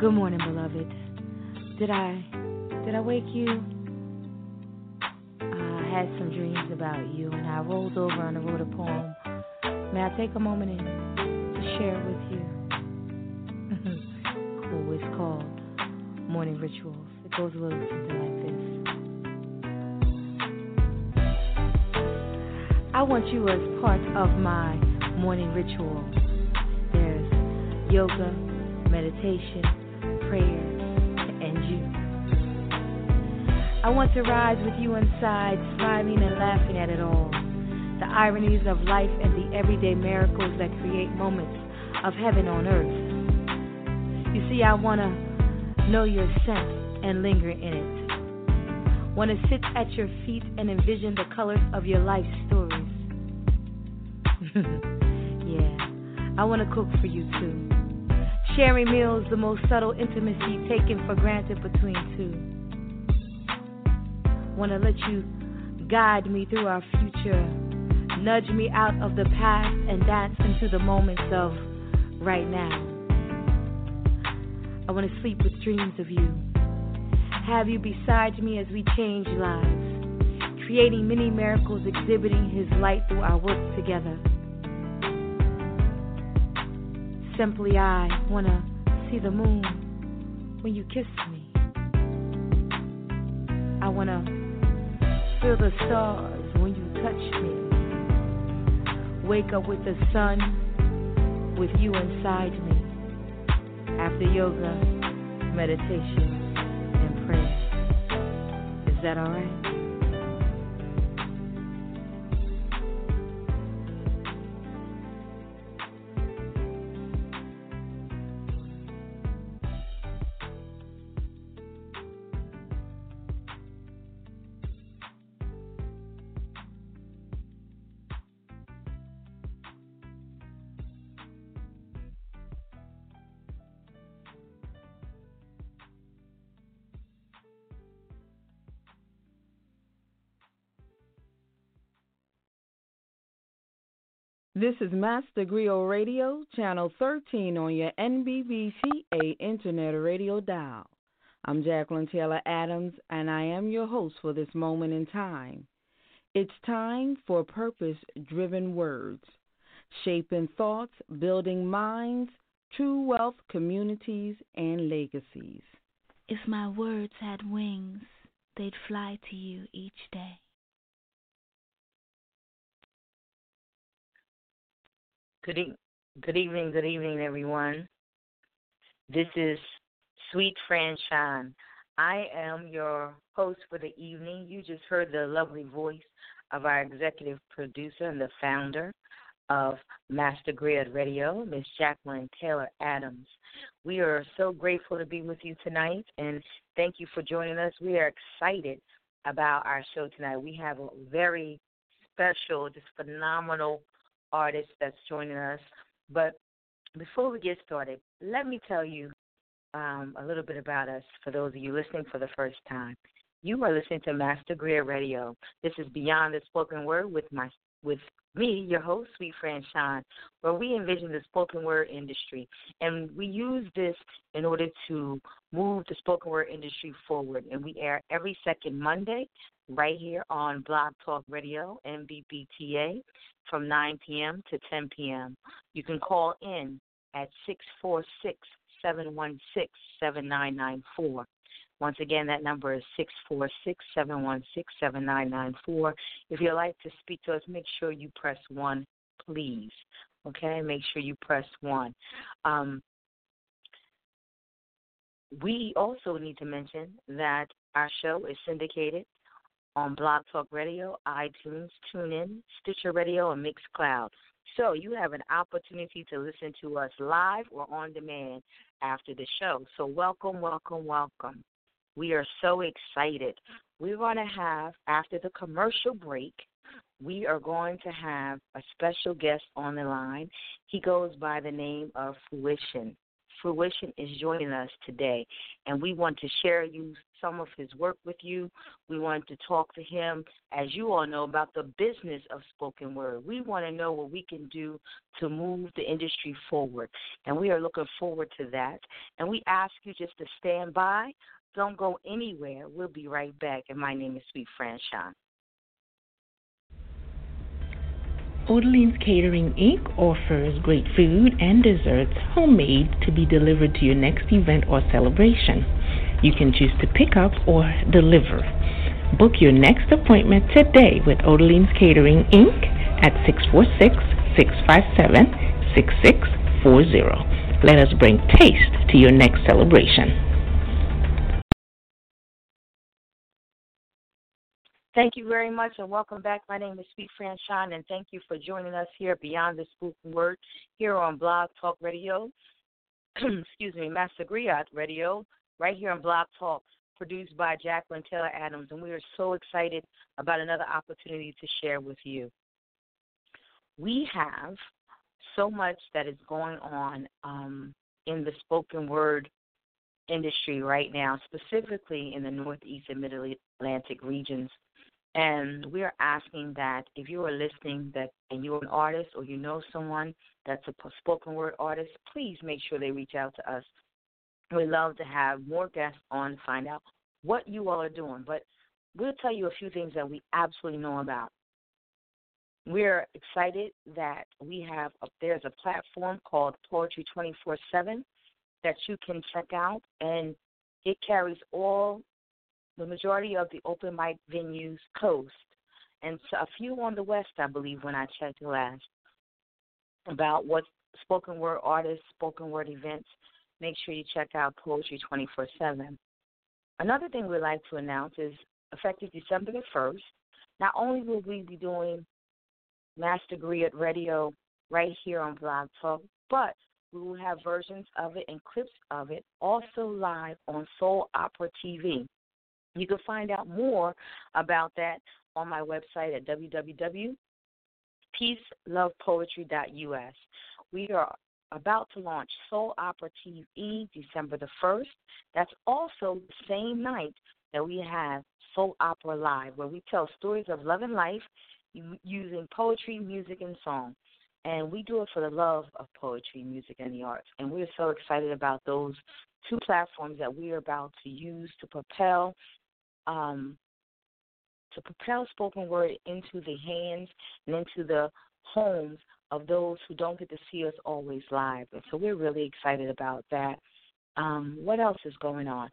Good morning, beloved. Did I did I wake you? I had some dreams about you and I rolled over and I wrote a poem. May I take a moment to share it with you? cool, it's called Morning Rituals. It goes a little something like this. I want you as part of my morning ritual. There's yoga, meditation, end you. I want to rise with you inside, smiling and laughing at it all. The ironies of life and the everyday miracles that create moments of heaven on earth. You see, I want to know your scent and linger in it. Want to sit at your feet and envision the colors of your life stories. yeah, I want to cook for you too Sharing meals, the most subtle intimacy taken for granted between two. Wanna let you guide me through our future, nudge me out of the past and dance into the moments of right now. I wanna sleep with dreams of you, have you beside me as we change lives, creating many miracles, exhibiting His light through our work together. Simply, I wanna see the moon when you kiss me. I wanna feel the stars when you touch me. Wake up with the sun with you inside me. After yoga, meditation, and prayer. Is that alright? This is Master Griot Radio, channel 13 on your NBBCA Internet Radio dial. I'm Jacqueline Taylor Adams, and I am your host for this moment in time. It's time for purpose driven words, shaping thoughts, building minds, true wealth, communities, and legacies. If my words had wings, they'd fly to you each day. Good, e- good evening, good evening, everyone. This is Suite Franchon. I am your host for the evening. You just heard the lovely voice of our executive producer and the founder of Master Griot Radio, Miss Jacqueline Taylor Adams. We are so grateful to be with you tonight, and thank you for joining us. We are excited about our show tonight. We have a very special, just phenomenal artist that's joining us. But before we get started, let me tell you um, a little bit about us for those of you listening for the first time. You are listening to Master Griot Radio. This is Beyond the Spoken Word with my with me, your host, Suite Franchon, where we envision the spoken word industry. And we use this in order to move the spoken word industry forward. And we air every second Monday right here on Blog Talk Radio, MBBTA, from 9 p.m. to 10 p.m. You can call in at 646 716 7994. Once again, that number is 646 716 7994. If you'd like to speak to us, make sure you press 1, please. Okay, make sure you press 1. Um, we also need to mention that our show is syndicated on Blog Talk Radio, iTunes, TuneIn, Stitcher Radio, and Mixcloud. So you have an opportunity to listen to us live or on demand after the show. So welcome, welcome, welcome. We are so excited. We're going to have, after the commercial break, we are going to have a special guest on the line. He goes by the name of Phruishun. Phruishun is joining us today, and we want to share you some of his work with you. We want to talk to him, as you all know, about the business of spoken word. We want to know what we can do to move the industry forward, and we are looking forward to that. And we ask you just to stand by. Don't go anywhere. We'll be right back. And my name is Suite Franchon. Odeline's Catering Inc. offers great food and desserts homemade to be delivered to your next event or celebration. You can choose to pick up or deliver. Book your next appointment today with Odeline's Catering Inc. at 646 657 6640. Let us bring taste to your next celebration. Thank you very much and welcome back. My name is Suite Franchon and thank you for joining us here Beyond the Spoken Word here on Blog Talk Radio. Excuse me, Master Griot Radio, right here on Blog Talk, produced by Jacqueline Taylor Adams. And we are so excited about another opportunity to share with you. We have so much that is going on um, in the spoken word industry right now, specifically in the Northeast and Mid Atlantic regions and we are asking that if you are listening that and you're an artist or you know someone that's a spoken word artist, please make sure they reach out to us. We love to have more guests on to find out what you all are doing. But we'll tell you a few things that we absolutely know about. We're excited that we have there's a platform called Poetry 24/7 that you can check out, and it carries all the majority of the open mic venues coast, and a few on the west, I believe, when I checked last, about what spoken word artists, spoken word events. Make sure you check out Poetry 24 7. Another thing we'd like to announce is effective December the 1st, not only will we be doing Master Griot Radio right here on Blog Talk, but we will have versions of it and clips of it also live on Soul Opera TV. You can find out more about that on my website at www.peacelovepoetry.us. We are about to launch Soul Opera TV December the 1st. That's also the same night that we have Soul Opera Live, where we tell stories of love and life using poetry, music, and song. And we do it for the love of poetry, music, and the arts. And we're so excited about those two platforms that we are about to use to propel um, to propel spoken word into the hands and into the homes of those who don't get to see us always live. And so we're really excited about that. Um, what else is going on?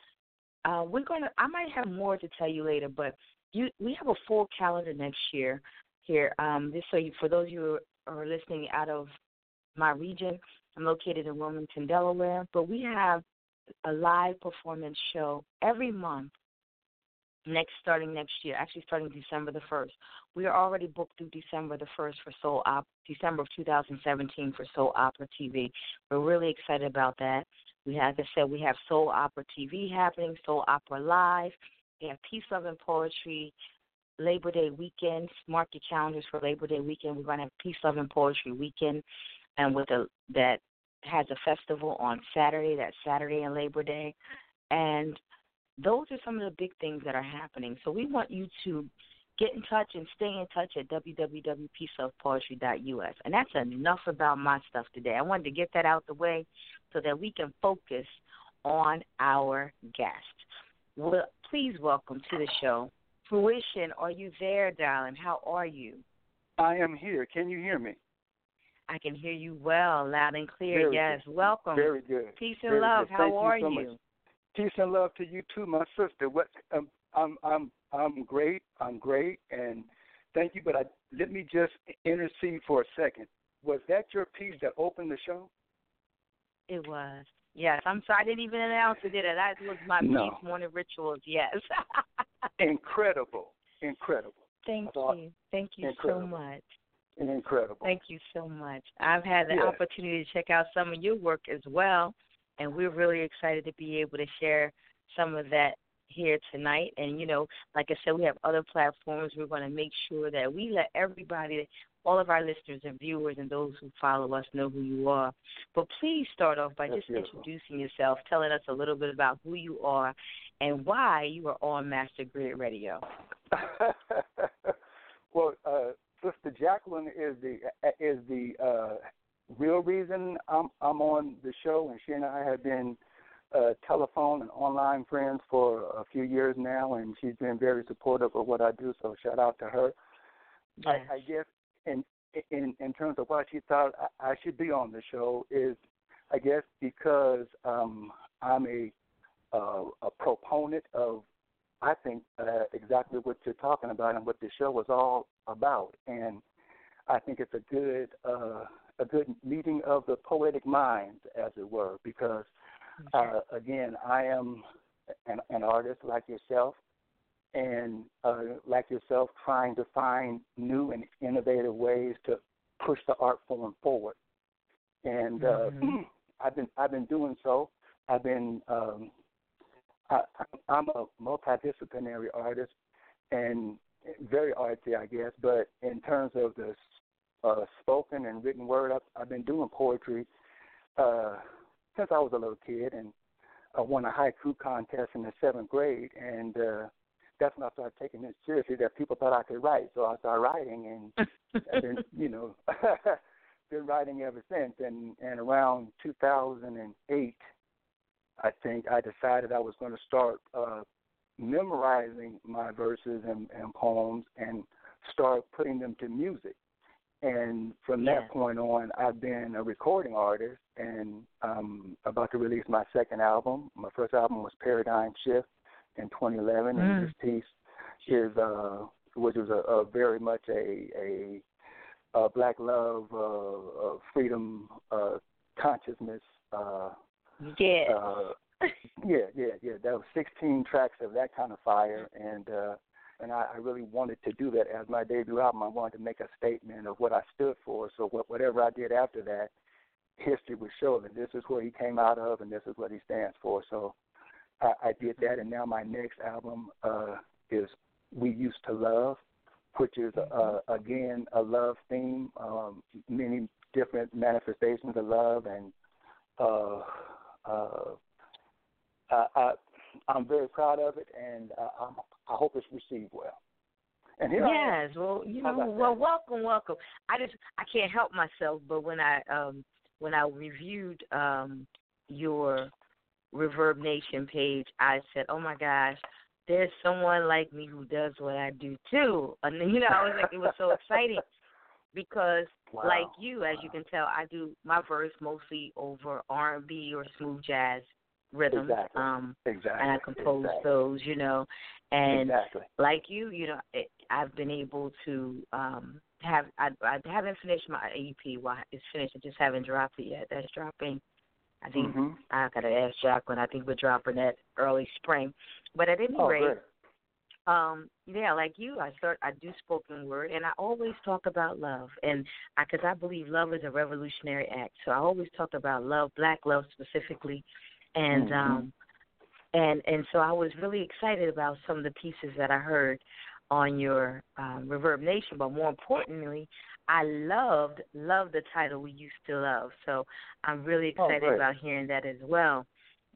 Uh, we're gonna. I might have more to tell you later, but you, we have a full calendar next year here. Um, just so you, for those of you who are listening out of my region, I'm located in Wilmington, Delaware, but we have a live performance show every month next starting next year, actually starting December the 1st. We are already booked through December the 1st for Soul Op December of 2017 for Soul Opera TV. We're really excited about that. We have, like I said, we have Soul Opera TV happening, Soul Opera Live. We have Peace, Love, and Poetry Labor Day weekend. Mark your calendars for Labor Day weekend. We're going to have Peace, Love, and Poetry weekend, and with a that has a festival on Saturday. That Saturday and Labor Day, and those are some of the big things that are happening. So we want you to get in touch and stay in touch at www.peacelovepoetry.us. And that's enough about my stuff today. I wanted to get that out the way so that we can focus on our guest. Well, please welcome to the show. Phruishun, are you there, darling? How are you? I am here. Can you hear me? I can hear you well, loud and clear. Very yes, good. welcome. Very good. Peace and Very love. good. How Thank are you? So you? Peace and love to you too, my sister. What um, I'm I'm I'm great. I'm great, and thank you. But I, let me just intercede for a second. Was that your piece that opened the show? It was. Yes, I'm sorry. I didn't even announce it, did I? That was my No. peace morning rituals. Yes. Incredible, incredible, Thank you. Thank you so much. incredible. Thank you so much. I've had the Yeah. opportunity to check out some of your work as well, and we're really excited to be able to share some of that here tonight. And you know, like I said, we have other platforms. We're going to make sure that we let everybody all of our listeners and viewers and those who follow us know who you are. But please start off by That's just beautiful. introducing yourself, telling us a little bit about who you are and why you are on Master Griot Radio. well, uh, Sister Jacqueline is the is the uh, real reason I'm I'm on the show, and she and I have been uh, telephone and online friends for a few years now, and she's been very supportive of what I do. So shout out to her. Yes. I, I guess in in in terms of why she thought I, I should be on the show is, I guess because um, I'm a uh, a proponent of I think uh, exactly what you're talking about and what the show was all about, and I think it's a good uh, a good meeting of the poetic minds, as it were, because uh, again, I am an, an artist like yourself, and uh, like yourself, trying to find new and innovative ways to push the art form forward. And uh, Mhm. I've been I've been doing so. I've been um, I, I'm a multidisciplinary artist and very artsy, I guess. But in terms of the uh, spoken and written word, I've, I've been doing poetry uh, since I was a little kid, and I won a haiku contest in the seventh grade, and uh, that's when I started taking it seriously. That people thought I could write, so I started writing, and I've been, you know, been writing ever since. And and around 2008, I think I decided I was going to start uh, memorizing my verses and, and poems and start putting them to music. And from Yeah. that point on, I've been a recording artist and um about to release my second album. My first album was Paradigm Shift in 2011, Mm. and this piece is uh, which was a, a very much a a, a black love, uh, uh, freedom, uh, consciousness. Uh, Yeah. uh, yeah, yeah, yeah. That was 16 tracks of that kind of fire, and uh, and I, I really wanted to do that as my debut album. I wanted to make a statement of what I stood for. So what, whatever I did after that, history would show that this is where he came out of, and this is what he stands for. So I, I did that, and now my next album uh, is "We Used to Love," which is uh, again a love theme, um, many different manifestations of love, and uh, uh, I, I, I'm very proud of it, and uh, I'm, I hope it's received well. And here. Yes, well, you know, well, that? welcome, welcome. I just I can't help myself, but when I um when I reviewed um your Reverb Nation page, I said, "Oh my gosh, there's someone like me who does what I do too." And you know, I was like, it was so exciting because, Wow. like you, as you can tell, I do my verse mostly over R and B or smooth jazz rhythms. Exactly. Um, Exactly. and I compose exactly. those, you know, and exactly. like you, you know, it, I've been able to um have I I haven't finished my EP. Well, it's finished. I just haven't dropped it yet. That's dropping. I think hmm I gotta ask Jacqueline. I think we're dropping that early spring. But at any Oh, rate, um, yeah, like you, I start. I do spoken word, and I always talk about love, and i because I, believe love is a revolutionary act. So I always talk about love, black love specifically, and Mhm. um, and and so I was really excited about some of the pieces that I heard on your um, Reverb Nation. But more importantly, I loved loved the title "We Used to Love." So I'm really Oh, excited great. about hearing that as well.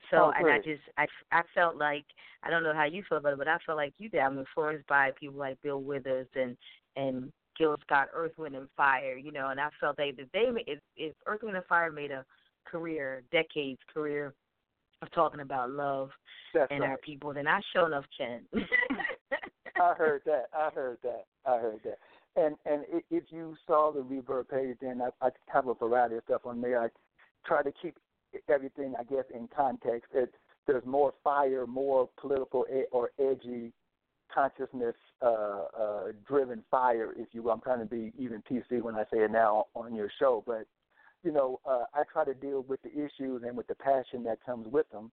So Oh, and I just I I felt like I don't know how you feel about it, but I felt like you did. I'm influenced by people like Bill Withers and and Gil Scott, Earth, Wind and Fire. You know, and I felt they that they if if Earth, Wind and Fire made a career, decades career of talking about love That's and right. our people, then I sure enough can. I heard that. I heard that. I heard that. And and if you saw the reverb page, then I, I have a variety of stuff on there. I try to keep everything, I guess, in context. It, there's more fire, more political or edgy consciousness uh, uh, driven fire, if you will. I'm trying to be even PC when I say it now on your show, but you know, uh, I try to deal with the issues and with the passion that comes with them.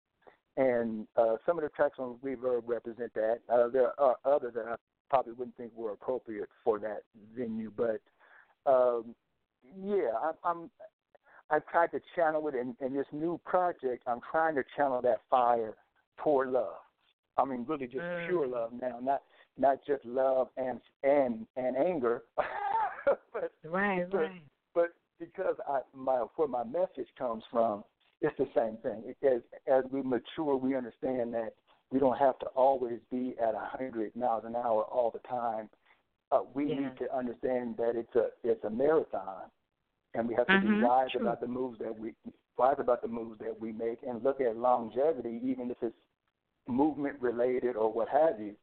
And uh, some of the tracks on Reverb represent that. Uh, there are others that I probably wouldn't think were appropriate for that venue, but um, yeah, I, I'm. I've tried to channel it in, in this new project. I'm trying to channel that fire toward love. I mean, really just Mm. pure love now, not not just love and and and anger, but, right, but, right. But because I my where my message comes from, it's the same thing. As as we mature, we understand that we don't have to always be at a hundred miles an hour all the time. Uh, we yeah. need to understand that it's a it's a marathon, and we have to mm-hmm. be wise True. about the moves that we wise about the moves that we make, and look at longevity, even if it's movement related or what have you.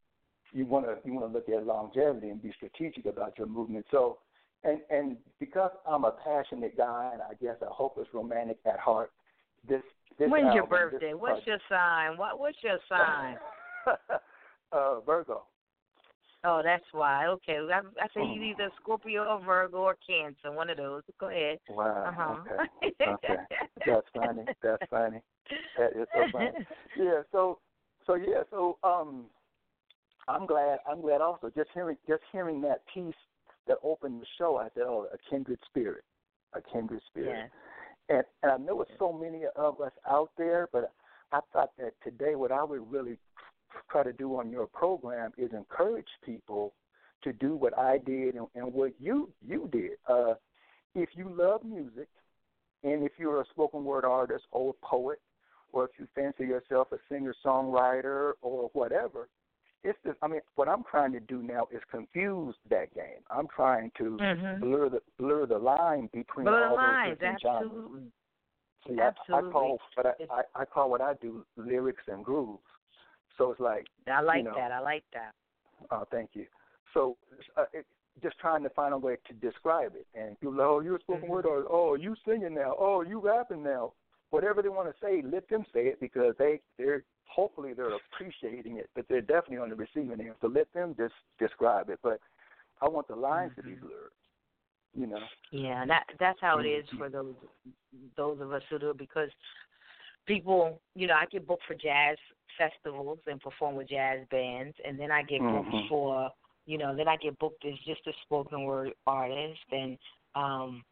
You want to you want to look at longevity and be strategic about your movement. So, and and because I'm a passionate guy and I guess a hopeless romantic at heart, this this When's album, your birthday? This What's your sign? What What's your sign? uh, Virgo. Oh, that's why. Okay, I, I say Mm. he's either Scorpio or Virgo or Cancer, one of those. Go ahead. Wow. Uh-huh. Okay. Okay. That's funny. That's funny. That is so funny. Yeah. So. So yeah. So um, I'm glad. I'm glad also just hearing just hearing that piece that opened the show. I said, oh, a kindred spirit, a kindred spirit. Yeah. And and I know it's so many of us out there, but I thought that today what I would really try to do on your program is encourage people to do what I did and, and what you you did. Uh, if you love music, and if you're a spoken word artist or a poet, or if you fancy yourself a singer songwriter or whatever, it's the, I mean, what I'm trying to do now is confuse that game. I'm trying to mm-hmm. blur the blur the line between blur all the lines. those different Absolutely. genres. See, Absolutely. I, I call what I, I I call what I do lyrics and grooves. So it's like I like you know, that. I like that. Oh, thank you. So uh, it, just trying to find a way to describe it. And people, like, oh, you're a spoken mm-hmm. word artist. Oh, you singing now. Oh, you rapping now. Whatever they want to say, let them say it because they they're hopefully they're appreciating it, but they're definitely on the receiving end. So let them just describe it. But I want the lines mm-hmm. to be blurred. You know. Yeah, that that's how it is Mm-hmm. for those those of us who do it because people, you know, I get booked for jazz festivals and perform with jazz bands, and then I get booked Mhm. for, you know, then I get booked as just a spoken word artist, and um,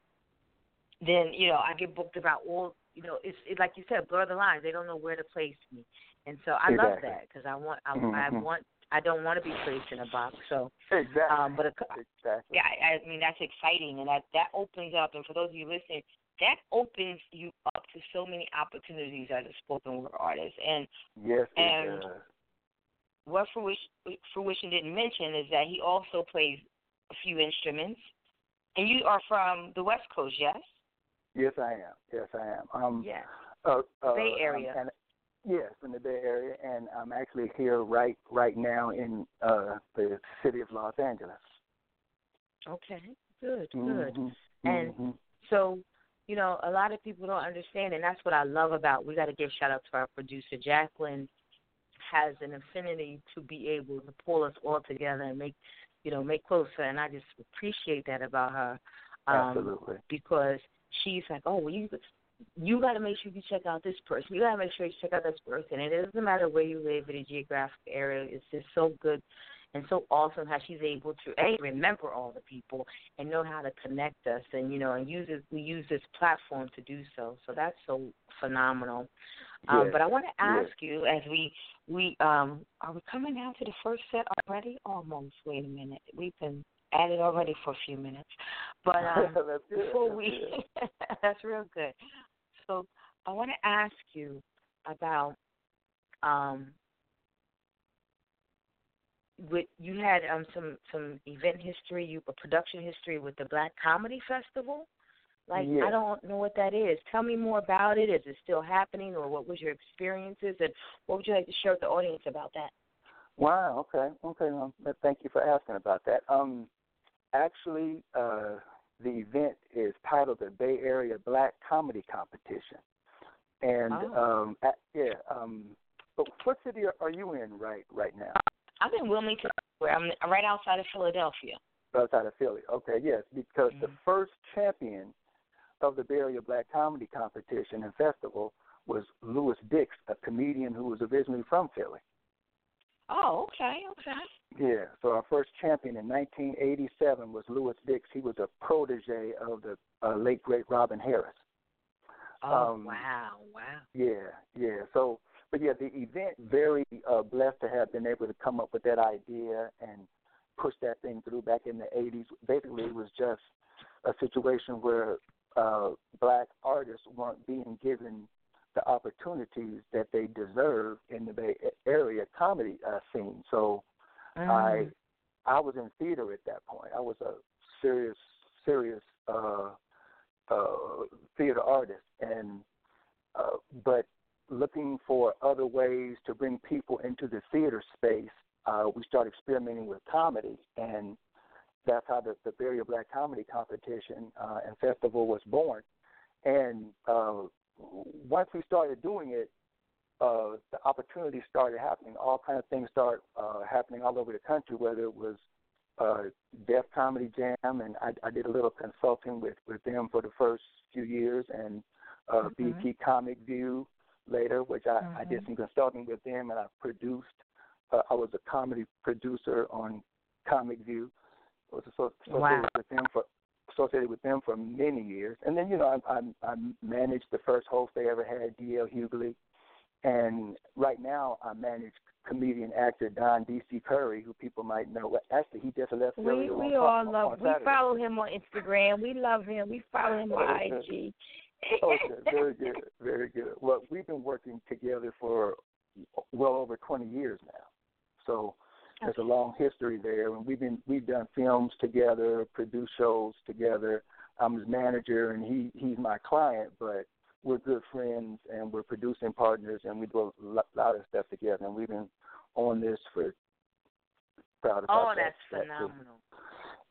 then you know I get booked about all, you know, it's it, like you said, blur the lines. They don't know where to place me, and so I love that because I want, I, I Mhm. want, I don't want to be placed in a box. So, Exactly. um, but a, exactly. yeah, I, I mean that's exciting, and that that opens up. And for those of you listening, that opens you up to so many opportunities as a spoken word artist. And Yes, and- does. what Phruishun, Phruishun didn't mention is that he also plays a few instruments. And you are from the West Coast, yes? Yes, I am. Yes, I am. Um, Yeah. uh, uh, Bay um, Area. Yes, in the Bay Area, and I'm actually here right right now in uh, the city of Los Angeles. Okay. Good. Good. Mhm, And- mhm. So, you know, a lot of people don't understand, and that's what I love about. We got to give shout out to our producer Jacqueline. Has an affinity to be able to pull us all together and make, you know, make closer, and I just appreciate that about her. Um, Absolutely. Because she's like, oh, well, you you got to make sure you check out this person. You got to make sure you check out this person. And it doesn't matter where you live in a geographic area. It's just so good and so awesome how she's able to a remember all the people and know how to connect us and you know and use it, we use this platform to do so. So that's so phenomenal. Um, but I want to ask you as we we um are we coming down to the first set already? Almost. Wait a minute. We've been at it already for a few minutes. But um, before we that's real good. So I want to ask you about um with you had um some some event history, you a production history with the Black Comedy Festival. Like Yes. I don't know what that is. Tell me more about it. Is it still happening, or what was your experiences, and what would you like to share with the audience about that? Wow. Okay. Okay. Well, thank you for asking about that. Um, actually, uh, the event is titled the Bay Area Black Comedy Competition, and Oh. um, at, yeah. Um, but what city are, are you in right right now? I'm in Wilmington, where I'm right outside of Philadelphia. Outside of Philly. Okay. Yes, because the Mhm. first champion of the Bay Area Black Comedy Competition and Festival was Lewis Dix, a comedian who was originally from Philly. Oh, okay, okay. Yeah, so our first champion in 1987 was Lewis Dix. He was a protege of the uh, late great Robin Harris. Oh, Um, wow, wow. Yeah, yeah. So, but yeah, the event very uh, blessed to have been able to come up with that idea and push that thing through back in the 80s. Basically, it was just a situation where uh, black artists weren't being given the opportunities that they deserve in the Bay Area comedy uh, scene. So mm. I I was in theater at that point. I was a serious serious uh, uh, theater artist, and uh, but looking for other ways to bring people into the theater space, uh, we started experimenting with comedy, and that's how the, the Bay Area Black Comedy Competition uh, and Festival was born. And uh, once we started doing it, uh, the opportunities started happening. All kind of things started uh, happening all over the country, whether it was uh, Def Comedy Jam, and I, I did a little consulting with with them for the first few years, and uh, mm-hmm. BET Comic View later, which I, mm-hmm. I did mm-hmm. some consulting with them, and I produced. Uh, I was a comedy producer on Comic View. I was associated wow. with them for associated with them for many years. And then, you know, I, I, I managed the first host they ever had, D.L. Hughley. And right now, I manage comedian actor Don D.C. Curry, who people might know. Actually, he just left. We we all on, love. We follow him on Instagram. We love him. We follow him on oh, IG. okay, oh, very good, very good. Well, we've been working together for well over 20 years now. So there's a long history there, and we've been we've done films together, produced shows together. I'm his manager, and he he's my client, but we're good friends, and we're producing partners, and we do a lot of stuff together. And we've been on this for proud about oh, that's that, phenomenal.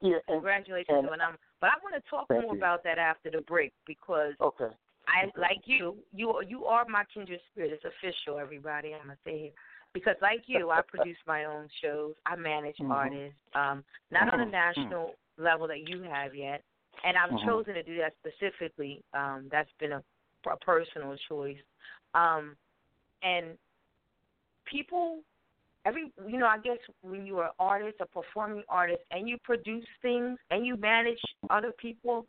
yeah, and, congratulations and, on them. But I want to talk more you. about that after the break because okay. I like you. You you are my kindred spirit. It's official, everybody. I'm gonna say here because like you, I produce my own shows. I manage mm-hmm. artists, um, not mm-hmm. on a mm-hmm. national mm-hmm. level that you have yet, and I've mm-hmm. chosen to do that specifically. Um, that's been a, a personal choice, um, and people. Every you know, I guess when you are an artist, a performing artist, and you produce things and you manage other people,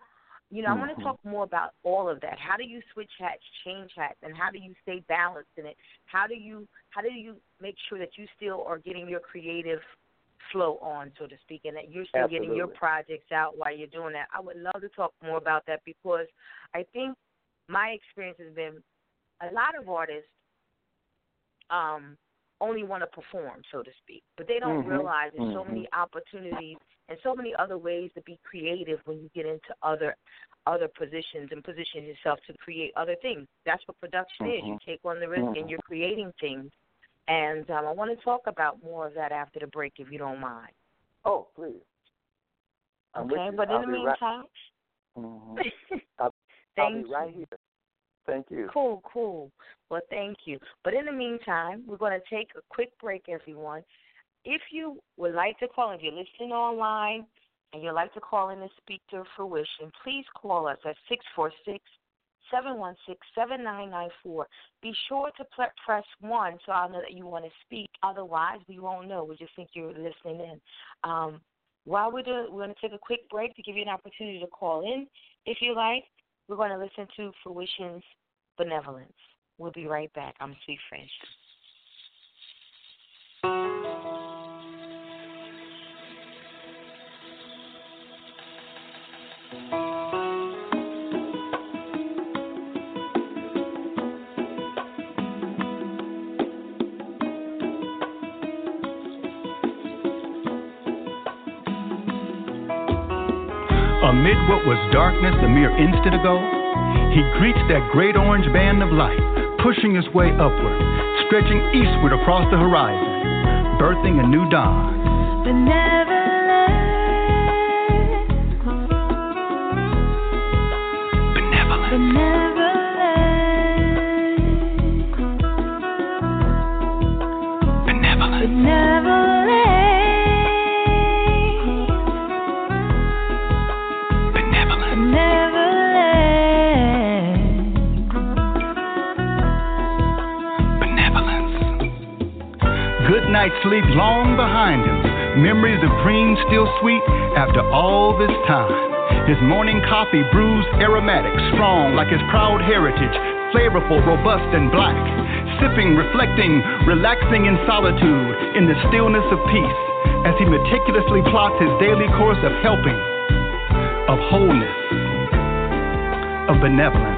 you know, mm-hmm. I want to talk more about all of that. How do you switch hats, change hats, and how do you stay balanced in it? How do you how do you make sure that you still are getting your creative flow on, so to speak, and that you're still Absolutely. getting your projects out while you're doing that? I would love to talk more about that because I think my experience has been a lot of artists um, only want to perform, so to speak, but they don't mm-hmm. realize there's mm-hmm. so many opportunities and so many other ways to be creative when you get into other other positions and position yourself to create other things. That's what production mm-hmm. is. You take on the risk mm-hmm. and you're creating things. And um, I want to talk about more of that after the break, if you don't mind. Oh, please. I'm okay, but in I'll the meantime, right, mm-hmm. I'll, thank I'll be right you. here. Thank you. Cool, cool. Well, thank you. But in the meantime, we're going to take a quick break, everyone. If you would like to call, if you're listening online and you'd like to call in and speak to Phruishun, please call us at 646 716 7994. Be sure to press 1 so I'll know that you want to speak. Otherwise, we won't know. We just think you're listening in. Um, while we're doing, we're going to take a quick break to give you an opportunity to call in if you like. We're going to listen to Phruishun's Benevolence. We'll be right back. I'm Sweet French. Amid what was darkness a mere instant ago, he greets that great orange band of light, pushing his way upward, stretching eastward across the horizon, birthing a new dawn. Benevolence. Benevolence. night sleep long behind him. Memories of dreams still sweet after all this time. His morning coffee brews aromatic, strong like his proud heritage, flavorful, robust, and black. Sipping, reflecting, relaxing in solitude, in the stillness of peace. as he meticulously plots his daily course of helping, of wholeness, of benevolence.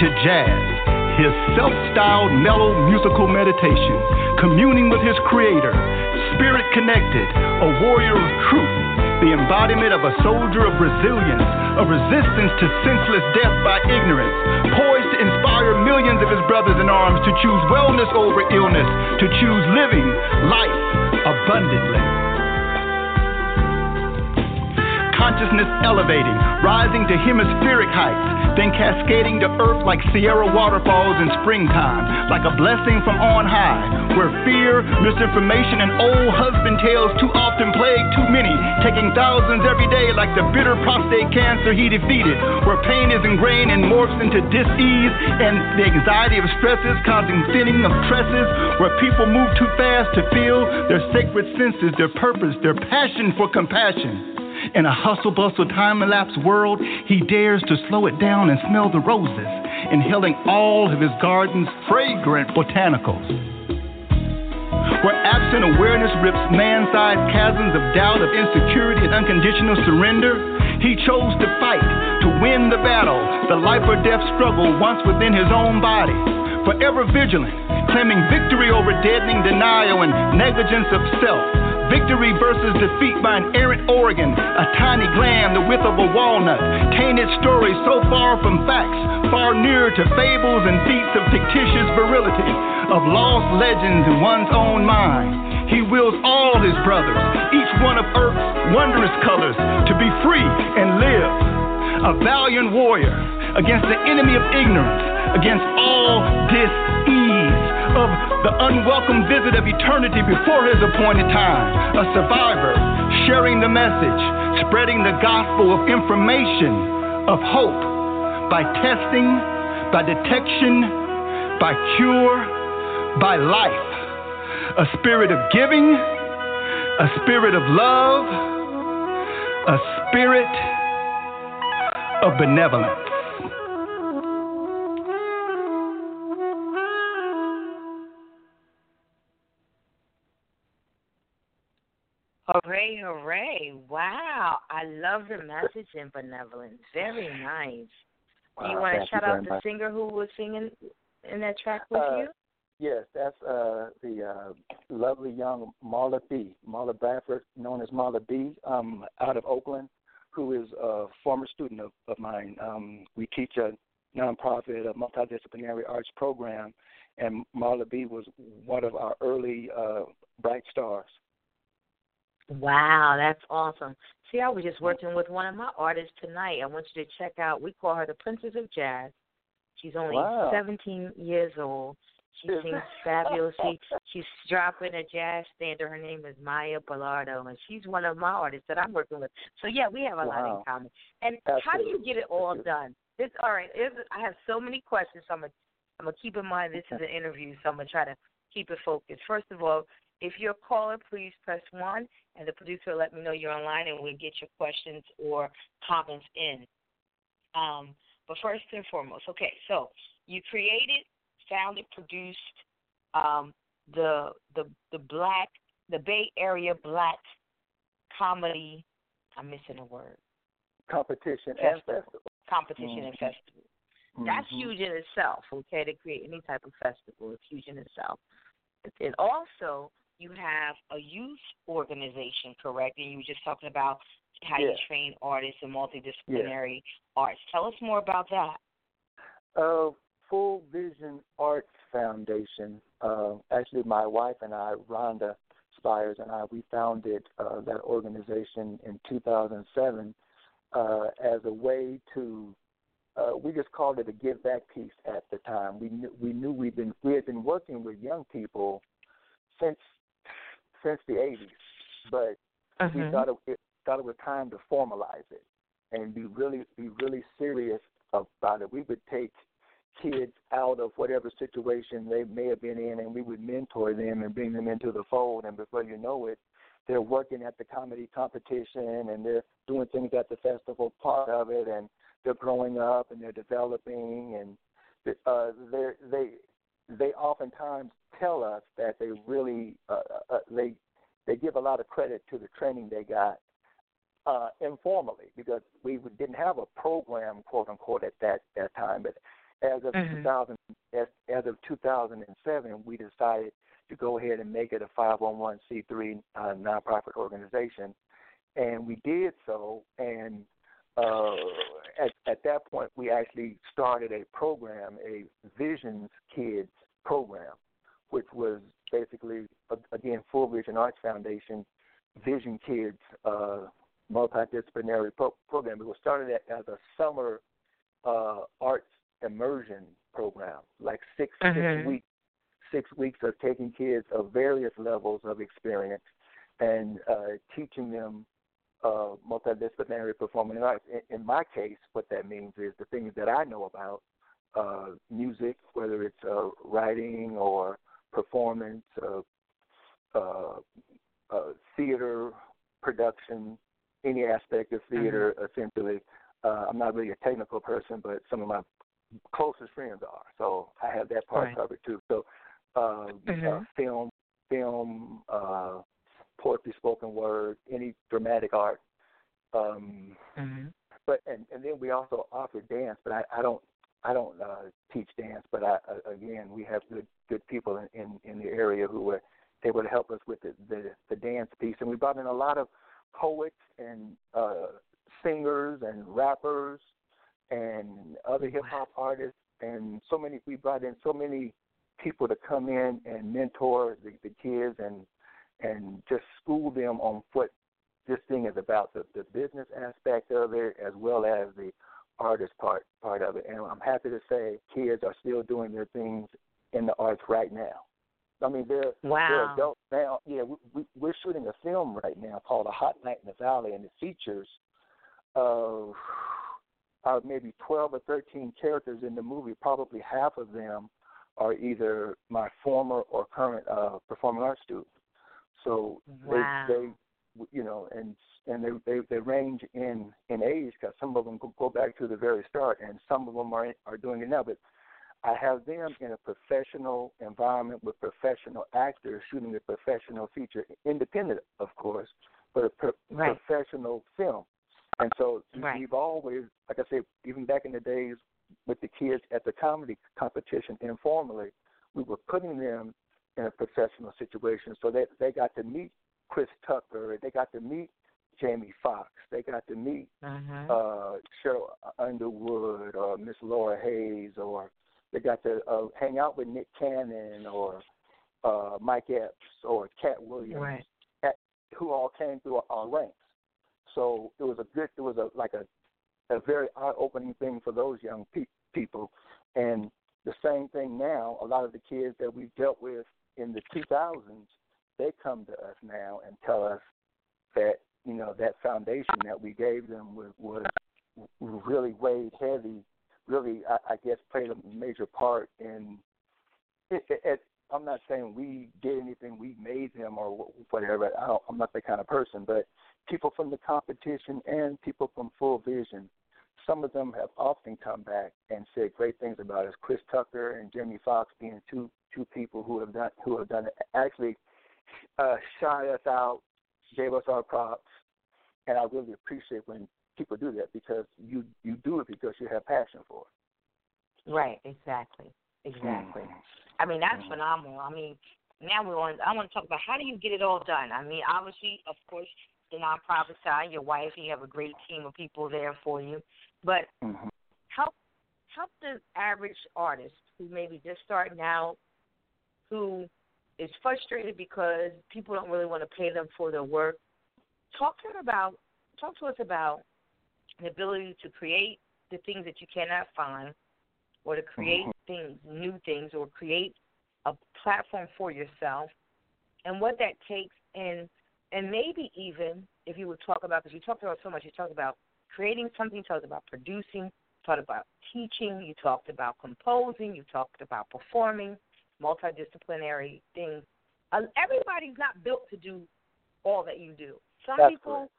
To jazz, his self styled mellow musical meditation, communing with his creator, spirit connected, a warrior of truth, the embodiment of a soldier of resilience, a resistance to senseless death by ignorance, poised to inspire millions of his brothers in arms to choose wellness over illness, to choose living life abundantly consciousness elevating, rising to hemispheric heights, then cascading to earth like Sierra waterfalls in springtime, like a blessing from on high, where fear, misinformation, and old husband tales too often plague too many, taking thousands every day like the bitter prostate cancer he defeated, where pain is ingrained and morphs into dis-ease and the anxiety of stresses causing thinning of tresses, where people move too fast to feel their sacred senses, their purpose, their passion for compassion. In a hustle bustle, time elapsed world, he dares to slow it down and smell the roses, inhaling all of his garden's fragrant botanicals. Where absent awareness rips man sized chasms of doubt, of insecurity, and unconditional surrender, he chose to fight, to win the battle, the life or death struggle once within his own body. Forever vigilant, claiming victory over deadening denial and negligence of self Victory versus defeat by an errant organ, a tiny gland the width of a walnut. Tainted stories so far from facts, far nearer to fables and feats of fictitious virility, of lost legends in one's own mind. He wills all his brothers, each one of earth's wondrous colors, to be free and live. A valiant warrior against the enemy of ignorance, against all dis-ease of the unwelcome visit of eternity before his appointed time. A survivor, sharing the message, spreading the gospel of information, of hope, by testing, by detection, by cure, by life. A spirit of giving, a spirit of love, a spirit of benevolence. Hooray, hooray. Wow. I love the message in benevolence. Very nice. Do you want to shout out the much. singer who was singing in that track with uh, you? Yes, that's uh, the uh, lovely young Marla B. Marla Bradford, known as Marla B, um, out of Oakland, who is a former student of, of mine. Um, we teach a nonprofit, a multidisciplinary arts program, and Marla B was one of our early uh, bright stars. Wow, that's awesome. See, I was just working with one of my artists tonight. I want you to check out. We call her the Princess of Jazz. She's only wow. 17 years old. She sings fabulously. She's dropping a jazz standard. Her name is Maya Bellardo, and she's one of my artists that I'm working with. So yeah, we have a wow. lot in common. And Absolutely. how do you get it all done? This all right. I have so many questions. So I'm gonna I'm gonna keep in mind this is an interview, so I'm gonna try to keep it focused. First of all, if you're a caller, please press one, and the producer will let me know you're online, and we'll get your questions or comments in. Um, but first and foremost, okay, so you created, founded, produced um, the the the black the Bay Area Black Comedy. I'm missing a word. Competition festival. Competition mm-hmm. and festival. Mm-hmm. That's huge in itself. Okay, to create any type of festival, it's huge in itself. And also, you have a youth organization, correct? And you were just talking about how yeah. you train artists in multidisciplinary yeah. arts. Tell us more about that. Uh, Full Vision Arts Foundation. Uh, actually, my wife and I, Rhonda Spires, and I, we founded uh, that organization in 2007 uh, as a way to. Uh, we just called it a give back piece at the time. We knew we knew we'd been we had been working with young people since since the '80s, but we thought it, it thought it was time to formalize it and be really be really serious about it. We would take kids out of whatever situation they may have been in, and we would mentor them and bring them into the fold. And before you know it, they're working at the comedy competition and they're doing things at the festival part of it, and they're growing up and they're developing, and uh, they they they oftentimes tell us that they really uh, uh, they they give a lot of credit to the training they got uh, informally because we didn't have a program, quote unquote, at that that time. But as of mm-hmm. 2000, as, as of 2007, we decided to go ahead and make it a 501c3 uh, nonprofit organization, and we did so. And uh, at at that point, we actually started a program, a Visions Kids program, which was basically again Full Vision Arts Foundation Vision Kids uh, multidisciplinary pro- program. It was started as a summer uh, arts immersion program, like 6 mm-hmm. six weeks, six weeks of taking kids of various levels of experience and uh, teaching them uh, multidisciplinary performing arts. In, in my case, what that means is the things that I know about uh, music, whether it's uh, writing or performance, uh, uh, uh, theater production, any aspect of theater, mm-hmm. essentially. Uh, I'm not really a technical person, but some of my closest friends are. So I have that part right. covered too. So uh, mm-hmm. uh, film, film, uh, poetry, spoken word, any dramatic art. Um, mm-hmm. But and and then we also offer dance, but I, I don't I don't uh, teach dance, but I, uh, again we have good good people in, in in the area who were able to help us with the, the the dance piece, and we brought in a lot of poets and uh, singers and rappers and other hip hop artists, and so many. We brought in so many people to come in and mentor the, the kids and and just school them on what this thing is about the, the business aspect of it as well as the artist part part of it. And I'm happy to say kids are still doing their things in the arts right now. I mean, they're wow. they're adults now. Yeah, we, we, we're shooting a film right now called A Hot Night in the Valley, and it features uh, uh, maybe 12 or 13 characters in the movie. Probably half of them are either my former or current uh, performing arts students. So wow. they, they, you know, and and they they, they range in in age because some of them go, go back to the very start, and some of them are are doing it now. But I have them in a professional environment with professional actors shooting a professional feature, independent, of course, but a pro- right. professional film. And so right. we've always, like I said, even back in the days with the kids at the comedy competition informally, we were putting them in a professional situation so that they got to meet Chris Tucker, they got to meet Jamie Foxx, they got to meet mm-hmm. uh, Sheryl Underwood or Miss Laura Hayes or they got to uh, hang out with Nick Cannon or uh, Mike Epps or Katt Williams, right. at, who all came through our ranks. So it was a good, it was a like a a very eye-opening thing for those young pe- people. And the same thing now. A lot of the kids that we've dealt with in the 2000s, they come to us now and tell us that you know that foundation that we gave them was, was really weighed heavy really, I, I guess, played a major part in. It, it, it, I'm not saying we did anything, we made them or whatever. I don't, I'm not that kind of person, but people from the competition and people from Full Vision, some of them have often come back and said great things about us. Chris Tucker and Jamie Foxx being two two people who have done who have done actually uh, shy us out, gave us our props, and I really appreciate when people do that because you you do it because you have passion for it. Right. Exactly. Exactly. Mm. I mean, that's Mm. phenomenal. I mean, now we want. I want to talk about how do you get it all done. I mean, obviously, of course, the nonprofit side, your wife, you have a great team of people there for you, but mm-hmm. help help the average artist who maybe just starting out, who is frustrated because people don't really want to pay them for their work. Talk to them about. Talk to us about the ability to create the things that you cannot find, or to create mm-hmm. things, new things, or create a platform for yourself, and what that takes and and maybe even if you would talk about because you talked about so much, you talked about creating something, you talked about producing, you talked about teaching, you talked about composing, you talked about performing, multidisciplinary things. Uh, everybody's not built to do all that you do. Some That's people, correct.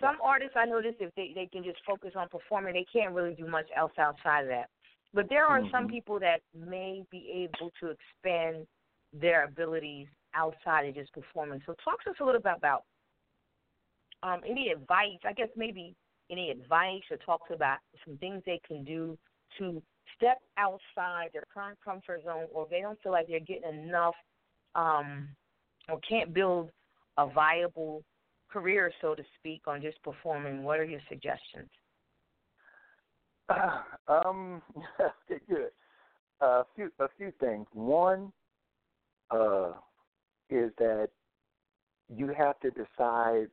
some artists I notice if they they can just focus on performing, they can't really do much else outside of that. But there are some Mhm. people that may be able to expand their abilities outside of just performing. So talk to us a little bit about um, any advice, I guess maybe any advice or talk to about some things they can do to step outside their current comfort zone or they don't feel like they're getting enough um, or can't build a viable career, so to speak, on just performing. What are your suggestions? um, okay, good. A few a few things. One uh, is that you have to decide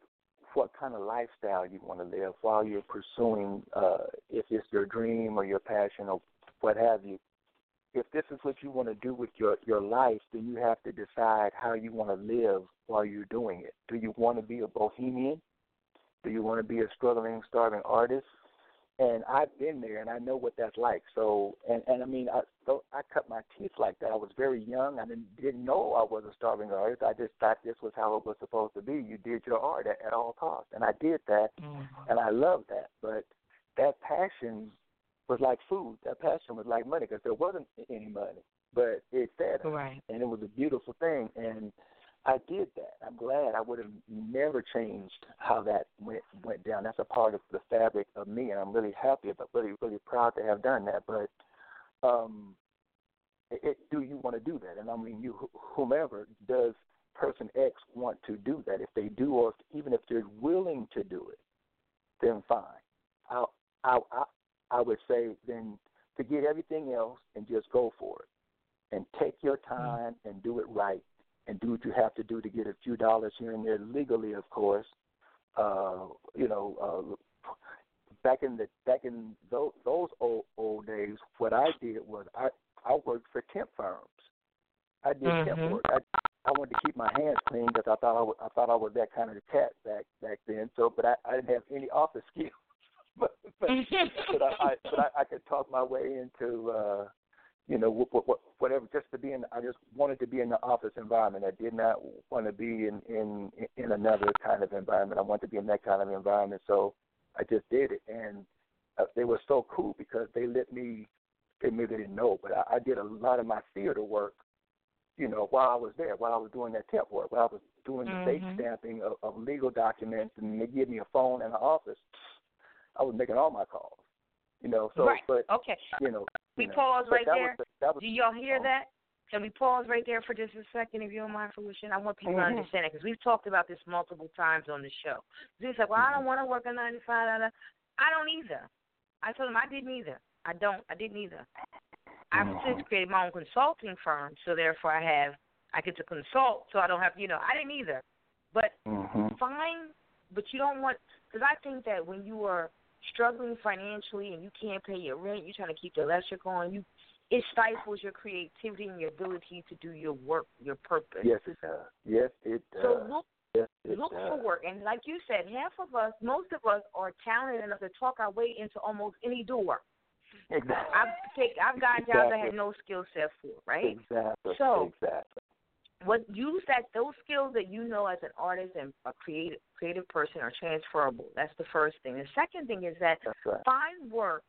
what kind of lifestyle you want to live while you're pursuing, uh, if it's your dream or your passion or what have you. If this is what you want to do with your your life, then you have to decide how you want to live while you're doing it. Do you want to be a bohemian? Do you want to be a struggling, starving artist? and I've been there, and I know what that's like. So, and and I mean, I so I cut my teeth like that. I was very young. I didn't didn't know I was a starving artist. I just thought this was how it was supposed to be. You did your art at, at all costs, and I did that, Mm-hmm. and I loved that. But that passion was like food. That passion was like money because there wasn't any money, but it fed us, Right. and it was a beautiful thing. And I did that. I'm glad. I would have never changed how that went went down. That's a part of the fabric of me, and I'm really happy about, really, really proud to have done that. But um, it, it, do you want to do that? And I mean, you, whomever does person X want to do that? If they do, or if, even if they're willing to do it, then fine. I, I, I, I would say then forget everything else and just go for it, and take your time and do it right and do what you have to do to get a few dollars here and there legally, of course. Uh, you know, uh, back in the back in those those old old days, what I did was I I worked for temp firms. I did Mhm. temp work. I I wanted to keep my hands clean because I thought I was, I thought I was that kind of a cat back back then. So, but I I didn't have any office skills. But but, but I, I but I, I could talk my way into uh you know, what, what, whatever, just to be in. I just wanted to be in the office environment. I did not want to be in in in another kind of environment. I wanted to be in that kind of environment, so I just did it, and uh, they were so cool because they let me. They maybe didn't know, but I, I did a lot of my theater work. You know, while I was there, while I was doing that temp work, while I was doing the date Mhm. stamping of, of legal documents, and they give me a phone and an office. I was making all my calls. You know, so right. but okay. you know, We you know, pause but right there. Was, was, Do y'all hear that? Can we pause right there for just a second, if you don't mind, Felicia? I want people Mhm. to understand it because we've talked about this multiple times on the show. He's like, "Well, I Mm-hmm. don't want to work a nine to five." da, da." I don't either. I told him I didn't either. I don't. I didn't either. I've Mhm. since created my own consulting firm, so therefore I have I get to consult, so I don't have you know I didn't either. But Mhm. fine, but you don't want because I think that when you are struggling financially and you can't pay your rent, you're trying to keep the electric on, you it stifles your creativity and your ability to do your work, your purpose. Yes, it does. Yes, it does. So look yes, it look does. for work, and like you said, half of us, most of us, are talented enough to talk our way into almost any door. Exactly. I've take I've gotten jobs I had no skill set for, right? Exactly. So- exactly. What use that those skills that you know as an artist and a creative creative person are transferable. That's the first thing. The second thing is that right. find work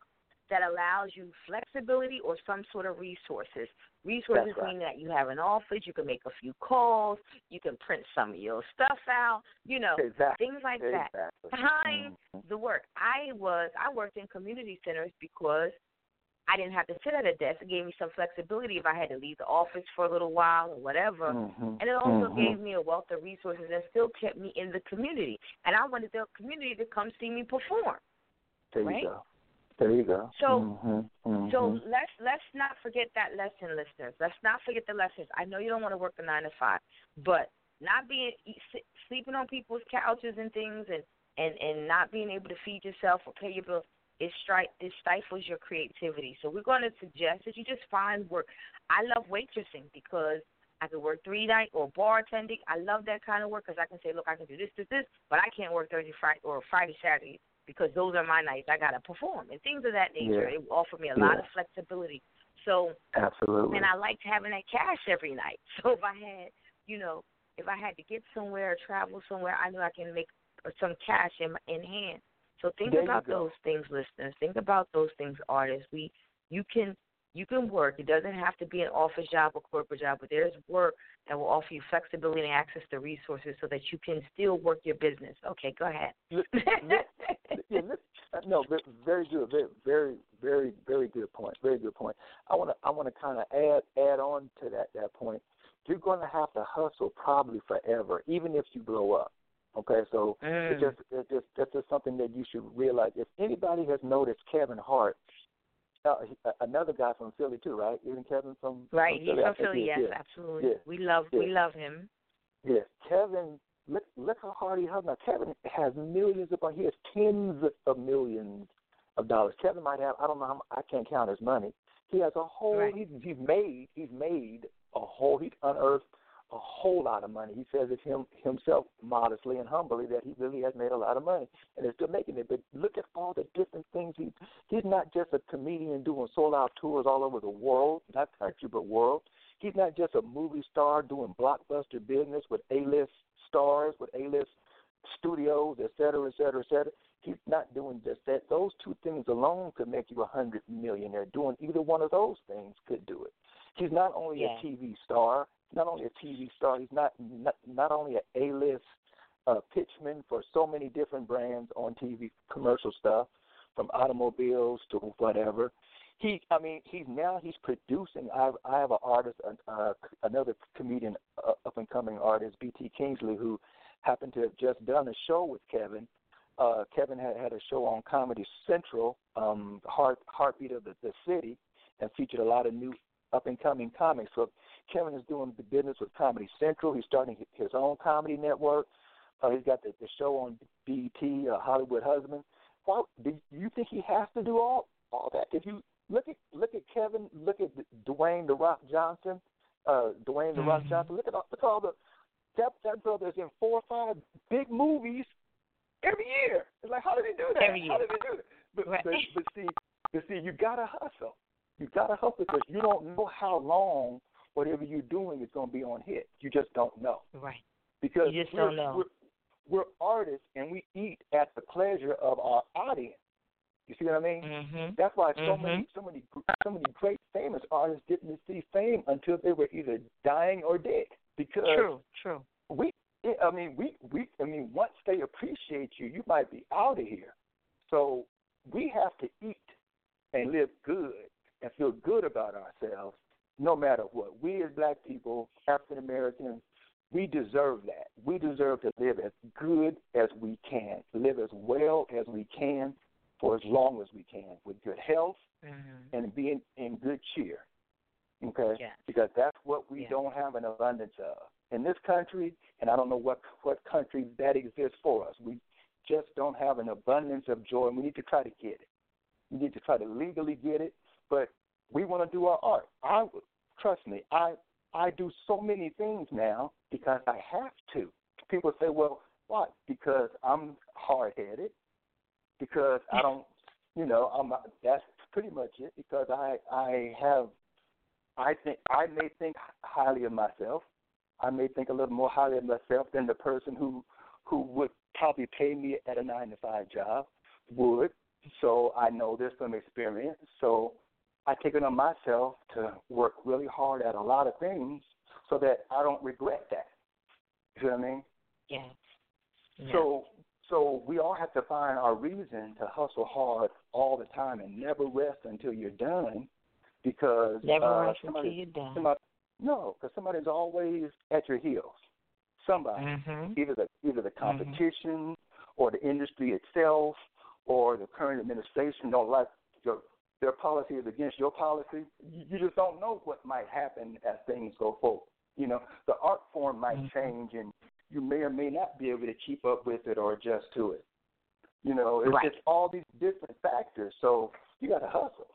that allows you flexibility or some sort of resources. Resources right. mean that you have an office, you can make a few calls, you can print some of your stuff out, you know, Exactly. things like that. Exactly. Behind Mhm. the work. I was I worked in community centers because I didn't have to sit at a desk. It gave me some flexibility if I had to leave the office for a little while or whatever. Mhm. And it also Mhm. gave me a wealth of resources and still kept me in the community. And I wanted the community to come see me perform. There right? you go. There you go. So- Mhm. Mhm. So let's let's not forget that lesson, listeners. Let's not forget the lessons. I know you don't want to work the nine to five, but not being sleeping on people's couches and things, and and and not being able to feed yourself or pay your bills, it stri- it stifles your creativity. So we're going to suggest that you just find work. I love waitressing because I could work three night or bartending. I love that kind of work because I can say, look, I can do this, this, this, but I can't work Thursday, Friday, or Friday, Saturday because those are my nights. I gotta perform and things of that nature. Yeah. It offered me a Yeah. lot of flexibility. So Absolutely. and I liked having that cash every night. So if I had, you know, if I had to get somewhere or travel somewhere, I knew I can make uh, some cash in in hand. So think There about those things, listeners. Think about those things, artists. We you can you can work. It doesn't have to be an office job or corporate job, but there's work that will offer you flexibility and access to resources so that you can still work your business. Okay, go ahead. Li- li- yeah, uh, no, very good, very, very, very, very good point. Very good point. I want to, I want to kind of add, add on to that, that point. You're going to have to hustle probably forever, even if you blow up. Okay, so Mm. it's just, it's just, that's just something that you should realize. If anybody has noticed Kevin Hart, uh, he, uh, another guy from Philly too, right? Isn't Kevin from right, From he's Philly? I from Philly. Yes, is, absolutely. Yeah. We love we love him. Yes, Kevin. Look, look how hard he hustles. Now, Kevin has millions upon. He has tens of millions of dollars. Kevin might have. I don't know. How, I can't count his money. He has a whole. Right. He's, he's made. He's made a whole. He's unearthed a whole lot of money. He says it him himself modestly and humbly that he really has made a lot of money and is still making it. But look at all the different things he. He's not just a comedian doing sold out tours all over the world, not country but world. He's not just a movie star doing blockbuster business with A-list stars, with A-list studios, et cetera, et cetera, et cetera. He's not doing just that. Those two things alone could make you a hundred millionaire. Doing either one of those things could do it. He's not only Yeah. a TV star, not only a TV star. He's not not, not only an A-list uh, pitchman for so many different brands on TV commercial stuff, from automobiles to whatever. He i mean he's now he's producing. I i have an artist uh, another comedian uh, up and coming artist bt kingsley who happened to have just done a show with kevin. Uh kevin had had a show on comedy central um Hart heartbeat of the, the city and featured a lot of new up and coming comics. So kevin is doing the business with comedy central he's starting his own comedy network uh, he's got the, the show on BET uh, hollywood husband why do you think he has to do all all that if you look at look at Kevin, look at Dwayne the Rock Johnson, uh, Dwayne the Rock Mhm. Johnson. Look at all, look at all the that that brother is in four or five big movies every year. It's like how did he do that? Every How year. did he do that? But Right. but, but see but see you gotta hustle. You gotta hustle because you don't know how long whatever you're doing is going to be on hit. You just don't know Right. because You just we're, don't know. We're, we're artists and we eat at the pleasure of our audience. You see what I mean? Mhm. That's why so Mhm. many, so many, so many great famous artists didn't receive fame until they were either dying or dead. Because True, true. we, I mean, we, we, I mean, once they appreciate you, you might be out of here. So we have to eat and live good and feel good about ourselves, no matter what. We as black people, African Americans, we deserve that. We deserve to live as good as we can, live as well as we can for as long as we can, with good health Mhm. and being in good cheer. Okay? Yes. Because that's what we Yeah. don't have an abundance of. In this country, and I don't know what what country that exists for us, we just don't have an abundance of joy and we need to try to get it. We need to try to legally get it, but we want to do our art. I trust me, I I do so many things now because I have to. People say, "Well, why?" Because I'm hard-headed. Because I don't, you know, I'm. That's pretty much it. Because I I have, I think I may think highly of myself. I may think a little more highly of myself than the person who who would probably pay me at a nine to five job would. So I know this from experience. So I take it on myself to work really hard at a lot of things so that I don't regret that. You know what I mean? Yeah. yeah. So so we all have to find our reason to hustle hard all the time and never rest until you're done because never uh, rest until you're done. somebody no, because somebody's always at your heels. Somebody, Mhm. either the either the competition or the industry itself or the current administration don't like their policy is against your policy. You, you just don't know what might happen as things go forward. You know, the art form might Mhm. change and you may or may not be able to keep up with it or adjust to it. You know, it's Right. just all these different factors. So you got to hustle.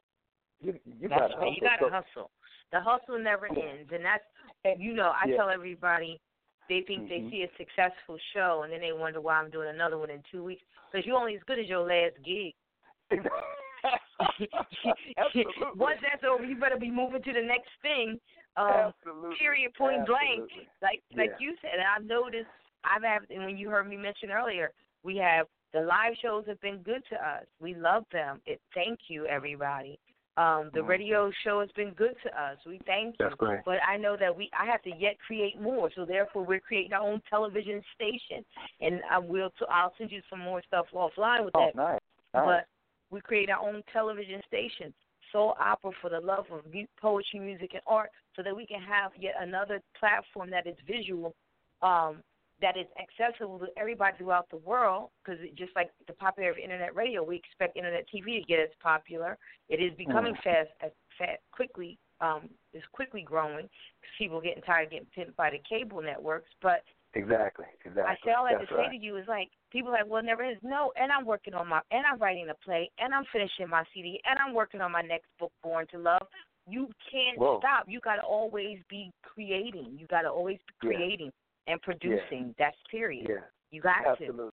You you got to hustle. You got to So- hustle. The hustle never ends, and that's And you know, I Yeah. tell everybody they think they Mhm. see a successful show, and then they wonder why I'm doing another one in two weeks. Because you're only as good as your last gig. Once that's over, you better be moving to the next thing. Um, Absolutely. period, point blank. Absolutely. Like like Yeah. you said, and I've noticed. I've had, and when you heard me mention earlier, we have the live shows have been good to us. We love them. It, thank you, everybody. Um, the Mhm. radio show has been good to us. We thank you. That's great. But I know that we I have to yet create more. So therefore, we're creating our own television station, and I will. T- I'll send you some more stuff offline with Oh, that. nice. nice. We create our own television station, soul opera for the love of poetry, music, and art, so that we can have yet another platform that is visual, um, that is accessible to everybody throughout the world. Because just like the popularity of internet radio, we expect internet TV to get as popular. It is becoming Mm. fast, as fast, quickly, um, is quickly growing. Because people are getting tired of getting pimped by the cable networks, but exactly. Exactly. I say all I have to right. say to you is like people are like, well, never is. No, and I'm working on my, and I'm writing a play, and I'm finishing my CD, and I'm working on my next book, Born to Love. You can't Whoa. stop. You got to always be creating. You got to always be Yeah. creating and producing. That's period. Yeah. You got to. Absolutely.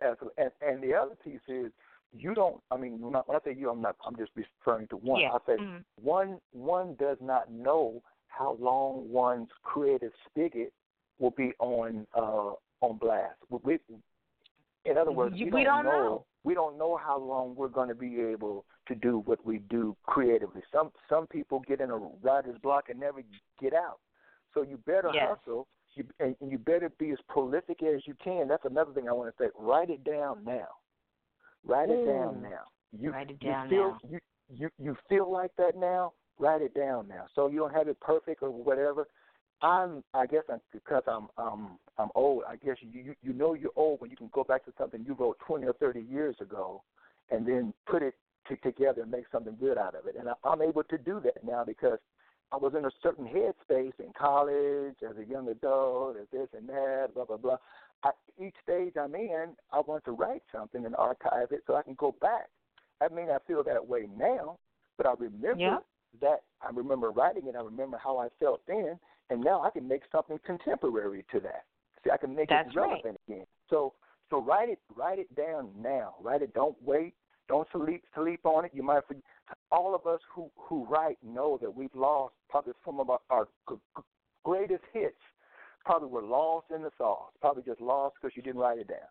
Absolutely. And and the other piece is you don't I mean when I, when I say you I'm not I'm just referring to one. Yeah. I say Mhm. one one does not know how long one's creative spigot will be on uh on blast. We, we, in other words, we, we don't, don't know. We don't know how long we're going to be able to do what we do creatively. Some some people get in a writer's block and never get out. So you better Yes. hustle. You, and and you better be as prolific as you can. That's another thing I want to say. Write it down now. Write it down now. You, Write it you down feel, now. You, you you feel like that now. Write it down now. So you don't have it perfect or whatever. I'm. I guess I'm, because I'm. Um. I'm old. I guess you, you. You know you're old when you can go back to something you wrote 20 or 30 years ago, and then put it to, together and make something good out of it. And I, I'm able to do that now because I was in a certain headspace in college, as a young adult, as this and that, blah blah blah. I, each stage I'm in, I want to write something and archive it so I can go back. I may I feel that way now, but I remember Yeah. that. I remember writing it. I remember how I felt then, and now I can make something contemporary to that. See, I can make That's it relevant again. So, so write it, write it down now. Write it. Don't wait. Don't sleep sleep on it. You might forget. All of us who who write know that we've lost probably some of our, our greatest hits. Probably were lost in the sauce. Probably just lost because you didn't write it down.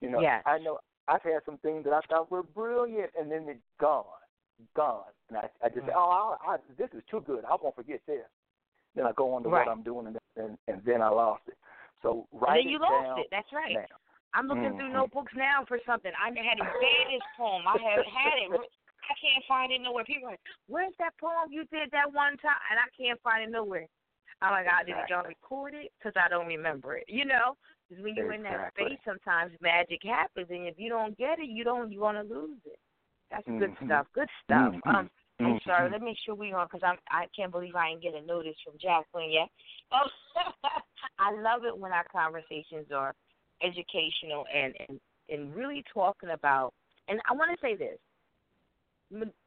You know, Yes. I know I've had some things that I thought were brilliant, and then it's gone, gone. And I, I just say, Mm. oh, I, I, this is too good. I won't forget this. Then I go on to Right. what I'm doing, and, and and then I lost it. So write then you lost it. That's right. now. I'm looking through Mhm. notebooks now for something. I had a baddest poem. I have had it. I can't find it nowhere. People are like, "Where's that poem you did that one time?" And I can't find it nowhere. I'm like, "I did y'all record it? Because I don't remember it." You know, because when you're in that space, sometimes magic happens, and if you don't get it, you don't. You want to lose it. That's good Mhm. stuff. Good stuff. Mhm. Um, I'm Mhm. sorry. Let me make sure we on because I'm. I can't believe I ain't get a notice from Jacqueline yet. Oh, I love it when our conversations are educational and and and really talking about. And I want to say this: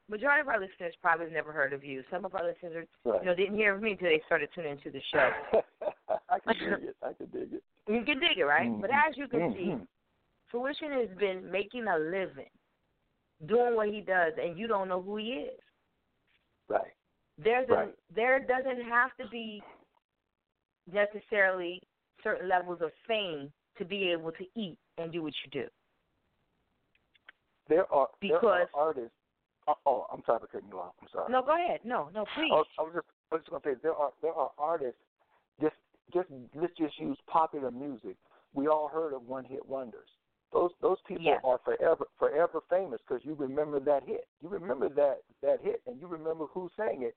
majority of our listeners probably have never heard of you. Some of our listeners, Right. you know, didn't hear of me until they started tuning into the show. I can dig it. I can dig it. You can dig it, right? But Mhm. as you can see, Mhm. Phruishun has been making a living, doing what he does, and you don't know who he is. Right. There's a there doesn't have to be necessarily certain levels of fame to be able to eat and do what you do. There are Because- there are artists. Oh, oh, I'm sorry for cutting you off. I'm sorry. No, go ahead. No, no, please. I was, I was just I was just gonna say there are there are artists. Just just let's just use popular music. We all heard of one hit wonders. Those those people are forever forever famous because you remember that hit. You remember that that hit, and you remember who sang it.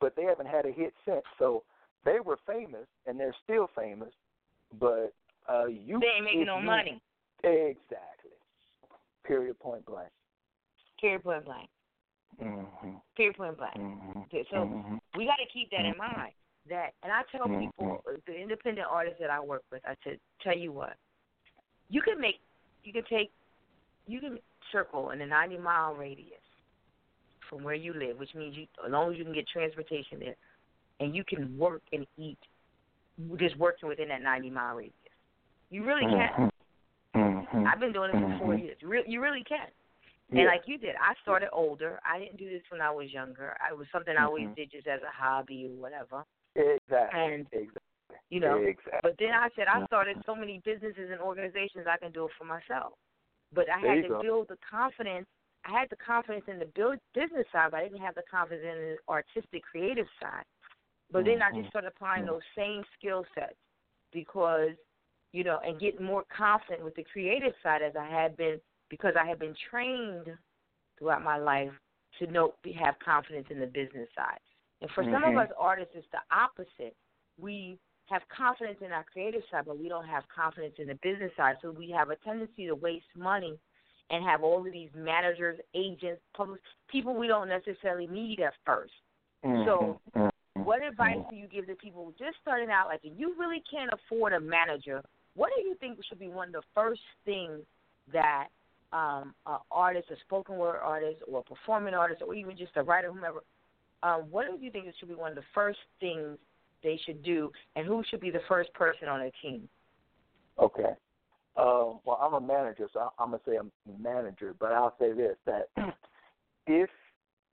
But they haven't had a hit since. So they were famous, and they're still famous. But uh, you they ain't making no you- money. Exactly. Period. Point blank. Period point blank. Mm-hmm. Period point blank. Mm-hmm. So mm-hmm. we got to keep that in mind. That, and I tell Mhm. people, uh, the independent artists that I work with, I said, tell you what, you can make, you can take, you can circle in a 90 mile radius from where you live, which means you, as long as you can get transportation there, and you can work and eat just working within that 90 mile radius. You really can. Mm-hmm. mm-hmm. I've been doing it for mm-hmm. four years. You, you really can. Yeah. And like you did, I started older. I didn't do this when I was younger. It was something I always mm-hmm. did just as a hobby or whatever. Exactly. And exactly. You know, exactly. but then I said I started so many businesses and organizations I can do it for myself. But I had to go. build the confidence. I had the confidence in the build business side, but I didn't have the confidence in the artistic, creative side. But then I just mm-hmm. started applying mm-hmm. those same skill sets because, you know, and getting more confident with the creative side as I had been because I had been trained throughout my life to know have confidence in the business side. And for mm-hmm. some of mm-hmm. us artists, it's the opposite. We have confidence in our creative side, but we don't have confidence in the business side. So we have a tendency to waste money and have all of these managers, agents, public people we don't necessarily need at 1st mm-hmm. So what advice do you give to people just starting out? Like, if you really can't afford a manager, what do you think should be one of the first things that um, an artist, a spoken word artist, or a performing artist, or even just a writer, whomever, um, what do you think should be one of the first things they should do, and who should be the first person on a team? Okay. Uh, well, I'm a manager, so I'm gonna say I'm a manager, but I'll say this: that if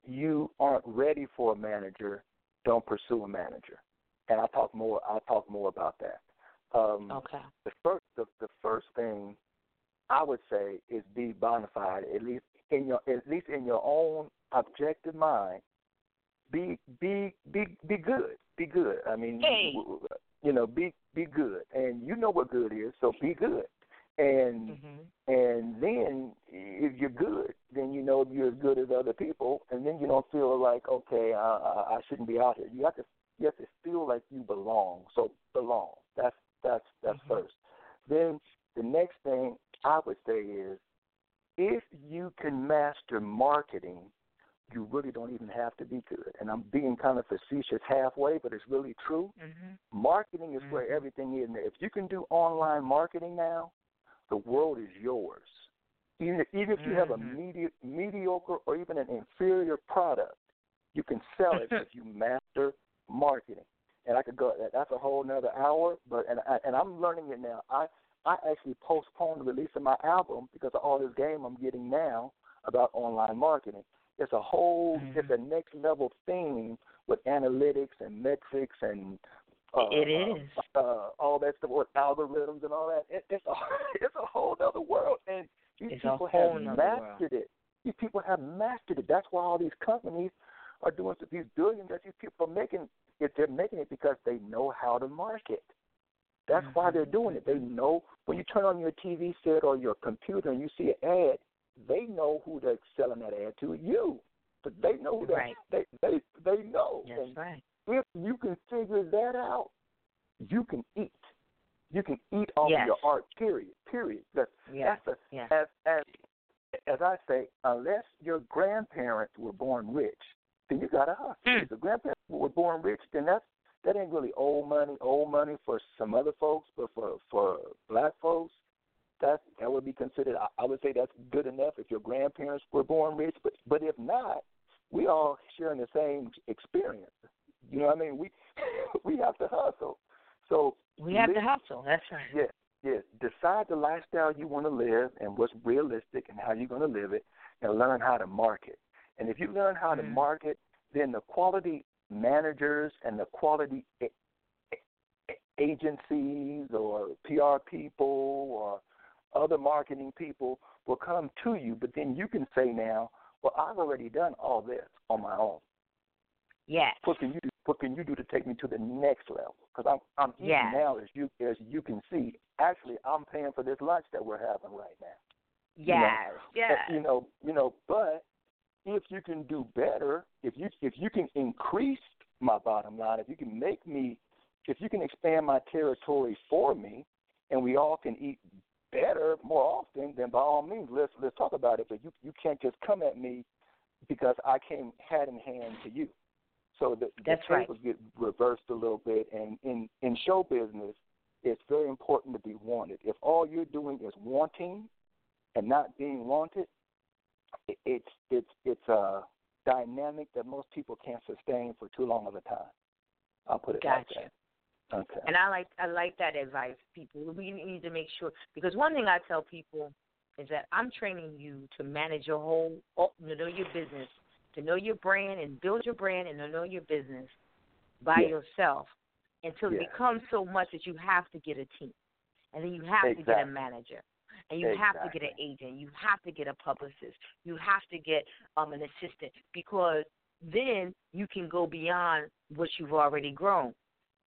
you aren't ready for a manager, don't pursue a manager. And I'll talk more. I'll talk more about that. Um, okay. The first, the, the first thing I would say is be bona fide. At least in your, at least in your own objective mind, be be be be good. Be good. I mean, hey. you know, be be good, and you know what good is. So be good and mm-hmm. and then if you're good, then you know you're as good as other people, and then you don't feel like okay, I, I, I shouldn't be out here. You have to you have to feel like you belong. So belong. That's that's that's mm-hmm. first. Then the next thing I would say is if you can master marketing, you really don't even have to be good. And I'm being kind of facetious halfway, but it's really true. Mm-hmm. Marketing is mm-hmm. where everything is. If you can do online marketing now, the world is yours. Even, even if you have a mm-hmm. medi- mediocre or even an inferior product, you can sell it if you master marketing. And I could go. That's a whole another hour. But and I, and I'm learning it now. I I actually postponed the release of my album because of all this game I'm getting now about online marketing. It's a whole, mm-hmm. it's a next level thing with analytics and metrics and uh, it is uh, uh, all that stuff with algorithms and all that. It, it's a it's a whole other world, and these it's people have mastered world. it. These people have mastered it. That's why all these companies are doing these billions that these people are making. If they're making it because they know how to market. That's mm-hmm. why they're doing it. They know when you turn on your TV set or your computer and you see an ad, they know who they're selling that ad to. You, but they know who right. they they they know. That's and right. If you can figure that out, you can eat. You can eat off yes. of your art. Period. Period. That's yes. that's a, yes. as as as I say, unless your grandparents were born rich, then you got a hustle. Mm. If the grandparents were born rich, then that's that ain't really old money. Old money for some other folks, but for for black folks, that that would be considered. I, I would say that's good enough if your grandparents were born rich. But but if not, we all sharing the same experience. You know what I mean? We we have to hustle. So we have live, to hustle. That's right. Yes, yes. Decide the lifestyle you want to live and what's realistic and how you're going to live it, and learn how to market. And if you learn how mm-hmm. to market, then the quality managers and the quality agencies or PR people or other marketing people will come to you. But then you can say now, well, I've already done all this on my own. Yes. What can you do? What can you do to take me to the next level? Because I'm I'm eating yes. now, as you as you can see. Actually, I'm paying for this lunch that we're having right now. Yes. You know, yes. You know, you know, but if you can do better, if you if you can increase my bottom line, if you can make me, if you can expand my territory for me, and we all can eat better more often, then by all means, let's let's talk about it. But you you can't just come at me because I came hat in hand to you. So the, That's the right. tables get reversed a little bit, and in in show business, it's very important to be wanted. If all you're doing is wanting and not being wanted, it, it's it's it's a dynamic that most people can't sustain for too long of a time. I'll put it gotcha. like that. Okay. And I like I like that advice, people. We need to make sure because one thing I tell people is that I'm training you to manage your whole, oh, to know your business, to know your brand and build your brand and to know your business by yes. yourself until yes. it becomes so much that you have to get a team, and then you have exactly. to get a manager. And you exactly. have to get an agent. You have to get a publicist. You have to get um, an assistant because then you can go beyond what you've already grown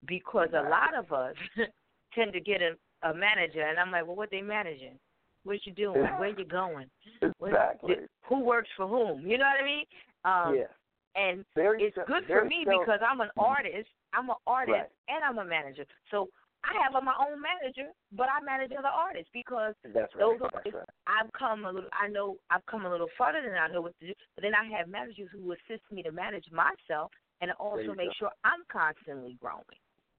because a lot of us tend to get a, a manager, and I'm like, well, what they managing? What you doing? Where you going? Exactly. What, who works for whom? You know what I mean? Um, yeah. And it's good for me because I'm an artist. I'm an artist Right. and I'm a manager. So I have my own manager, but I manage other artists because That's right. those are That's right. I've come a little. I know I've come a little further than I know what to do. But then I have managers who assist me to manage myself and also make go. sure I'm constantly growing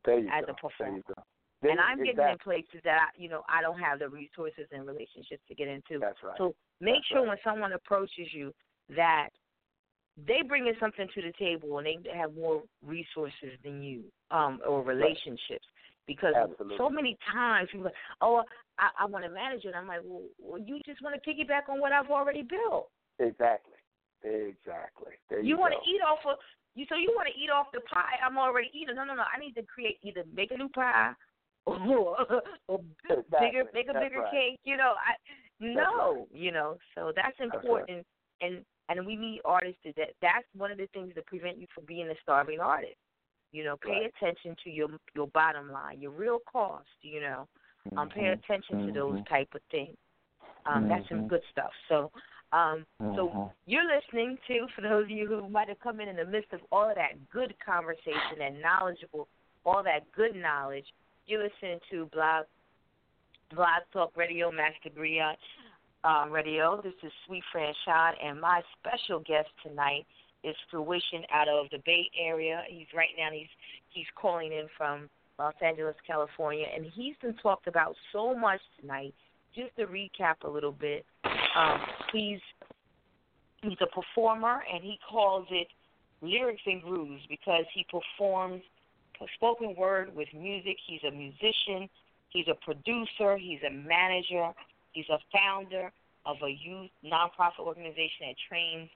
as go. a performer. There you go. There and I'm getting in places that I, you know I don't have the resources and relationships to get into. That's right. So make That's sure right. when someone approaches you that they bring in something to the table and they have more resources than you, um, or relationships. Because Absolutely. so many times people, are like, oh, I, I want to manage it. I'm like, well, well, you just want to piggyback on what I've already built. Exactly. Exactly. There you, You want to eat off of you, so you want to eat off the pie I'm already eating. No, no, no. I need to create either make a new pie or, or Exactly. bigger, make a That's bigger right. cake. You know, I no, you know. So that's right. important, and and we need artists to that. That's one of the things that prevent you from being a starving artist. You know, pay Right. attention to your your bottom line, your real cost. You know, um, pay Mhm. attention to those Mhm. type of things. Um, That's some Mhm. good stuff. So, um, so Mhm. you're listening to, for those of you who might have come in in the midst of all of that good conversation and knowledgeable, all that good knowledge, you're listening to Blog Blog Talk Radio, Master Griot um, Radio. This is Suite Franchon, and my special guest tonight is Phruishun out of the Bay Area. He's right now he's he's calling in from Los Angeles, California, and he's been talked about so much tonight. Just to recap a little bit, um, he's he's a performer, and he calls it lyrics and grooves because he performs spoken word with music. He's a musician. He's a producer. He's a manager. He's a founder of a youth nonprofit organization that trains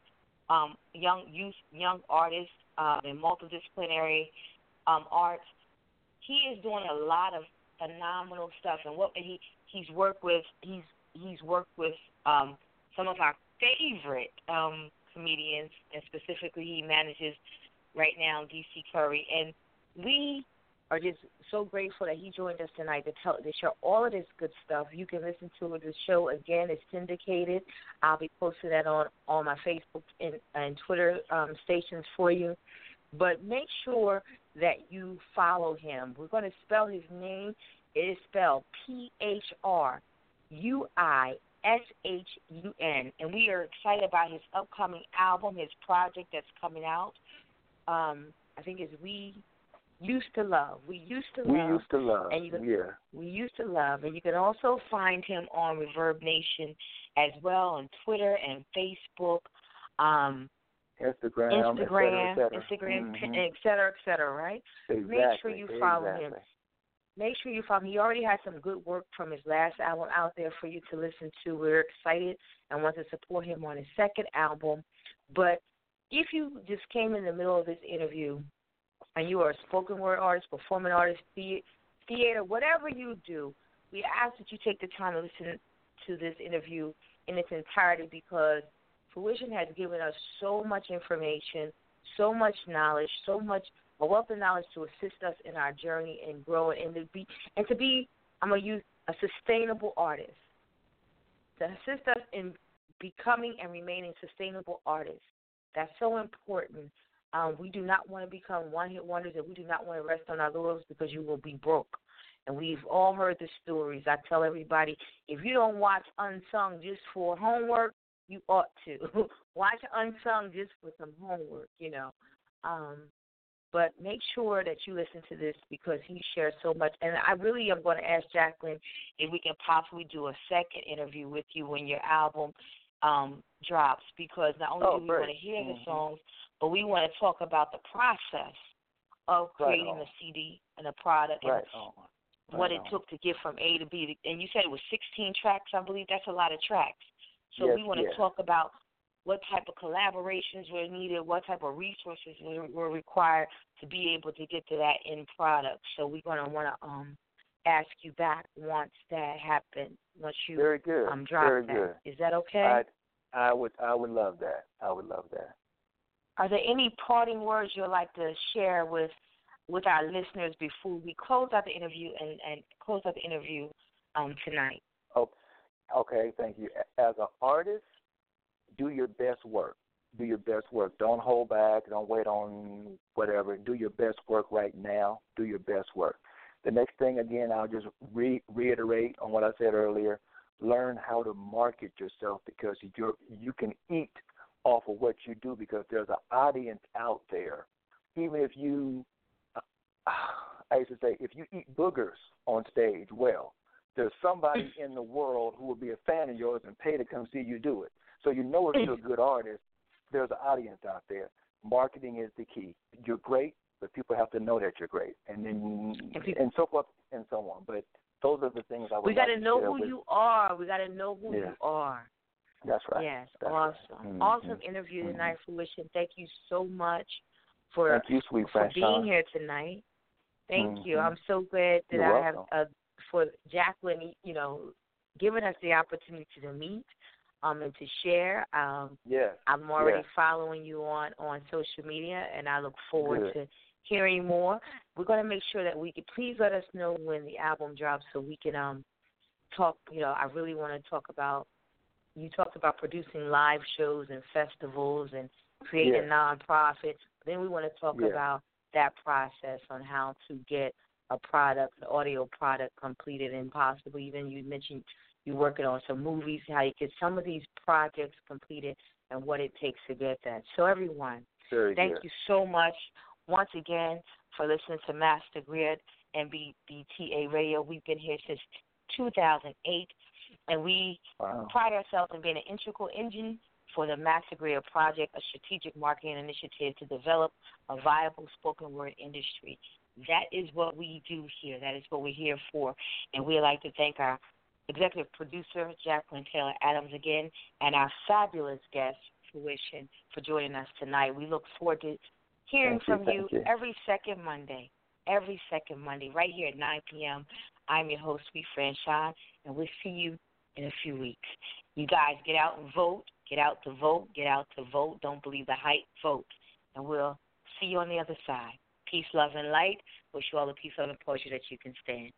um, young youth, young artists um, in multidisciplinary um, arts. He is doing a lot of phenomenal stuff, and what he he's worked with he's he's worked with um, some of our favorite um, comedians, and specifically he manages right now DC Curry, and we are just so grateful that he joined us tonight to tell to share all of this good stuff. You can listen to. The show again is syndicated. I'll be posting that on on my Facebook and, and Twitter um, stations for you. But make sure that you follow him. We're going to spell his name. It is spelled P H R U I S H U N, and we are excited about his upcoming album, his project that's coming out. Um, I think it's We Used to Love. We used to We love. used to love. And you can- yeah. We used to love, and you can also find him on ReverbNation as well on Twitter and Facebook, um, Instagram, Instagram, et cetera, et cetera. Instagram, Mhm. et cetera, et cetera. Right? Exactly. Make sure you follow him. Make sure you follow him. He already has some good work from his last album out there for you to listen to. We're excited and want to support him on his second album. But if you just came in the middle of this interview and you are a spoken word artist, performing artist, the- theater, whatever you do, we ask that you take the time to listen to this interview in its entirety because Phruishun has given us so much information, so much knowledge, so much a wealth of knowledge to assist us in our journey and growing and to be and to be I'm gonna use a sustainable artist. To assist us in becoming and remaining sustainable artists. That's so important. Um, we do not want to become one hit wonders and we do not want to rest on our laurels because you will be broke. And we've all heard the stories. I tell everybody if you don't watch Unsung just for homework, you ought to. watch Unsung just for some homework, you know. Um, but make sure that you listen to this because he shares so much. And I really am going to ask Jacqueline if we can possibly do a second interview with you when your album um, drops because not only Oh, do we want to hear the Mhm. songs, but we want to talk about the process of creating right a CD and a product right and what it took to get from A to B. And you said it was 16 tracks, I believe. That's a lot of tracks. So Yes, we want to yes. talk about what type of collaborations were needed, what type of resources were, required to be able to get to that end product. So we're going to want to um ask you back once that happens, once you Very good. um drop Very that. good. Is that okay? I I would I would love that. I would love that. Are there any parting words you'd like to share with with our listeners before we close out the interview and, and close out the interview um tonight? Oh, okay. Thank you. As an artist, do your best work. Do your best work. Don't hold back. Don't wait on whatever. Do your best work right now. Do your best work. The next thing, again, I'll just re- reiterate on what I said earlier. Learn how to market yourself because you you can eat off of what you do because there's an audience out there. Even if you, uh, I used to say, if you eat boogers on stage, well, there's somebody in the world who will be a fan of yours and pay to come see you do it. So you know if you're a good artist, there's an audience out there. Marketing is the key. You're great, but people have to know that you're great, and then And so forth and so on. But those are the things I would. We got like to know who with- you are. We got to know who Yeah. you are. That's right. Yes, That's awesome. Mhm. Awesome interview Mhm. tonight, Phruishun. Thank you so much for you, for being here tonight. Thank you. Mhm. I'm so glad that You're I have welcome. uh, for Jacqueline, you know, giving us the opportunity to meet um and to share. Um Yes. I'm already yes. following you on on social media, and I look forward Good. to hearing more. We're going to make sure that we can please let us know when the album drops, so we can um talk. You know, I really want to talk about. You talked about producing live shows and festivals and creating Yes. a nonprofit. Then we want to talk Yes. about that process on how to get a product, an audio product completed, and possibly even you mentioned you're working on some movies, how you get some of these projects completed, and what it takes to get that. So, everyone, Very thank good. you so much once again for listening to Master Griot and BBTA Radio. We've been here since 2008, and we Wow. pride ourselves in being an integral engine for the Master Griot Project, a strategic marketing initiative to develop a viable spoken word industry. That is what we do here. That is what we're here for. And we'd like to thank our executive producer, Jacqueline Taylor Adams, again, and our fabulous guest, Phruishun, for joining us tonight. We look forward to hearing Thank you, from thank you. every second Monday. Every second Monday, right here at 9 p.m. I'm your host, Sweet Fran Sean, and we'll see you in a few weeks. You guys get out and vote. Get out to vote. Get out to vote. Don't believe the hype. Vote. And we'll see you on the other side. Peace, love, and light. Wish you all the peace, love, and poetry that you can stand.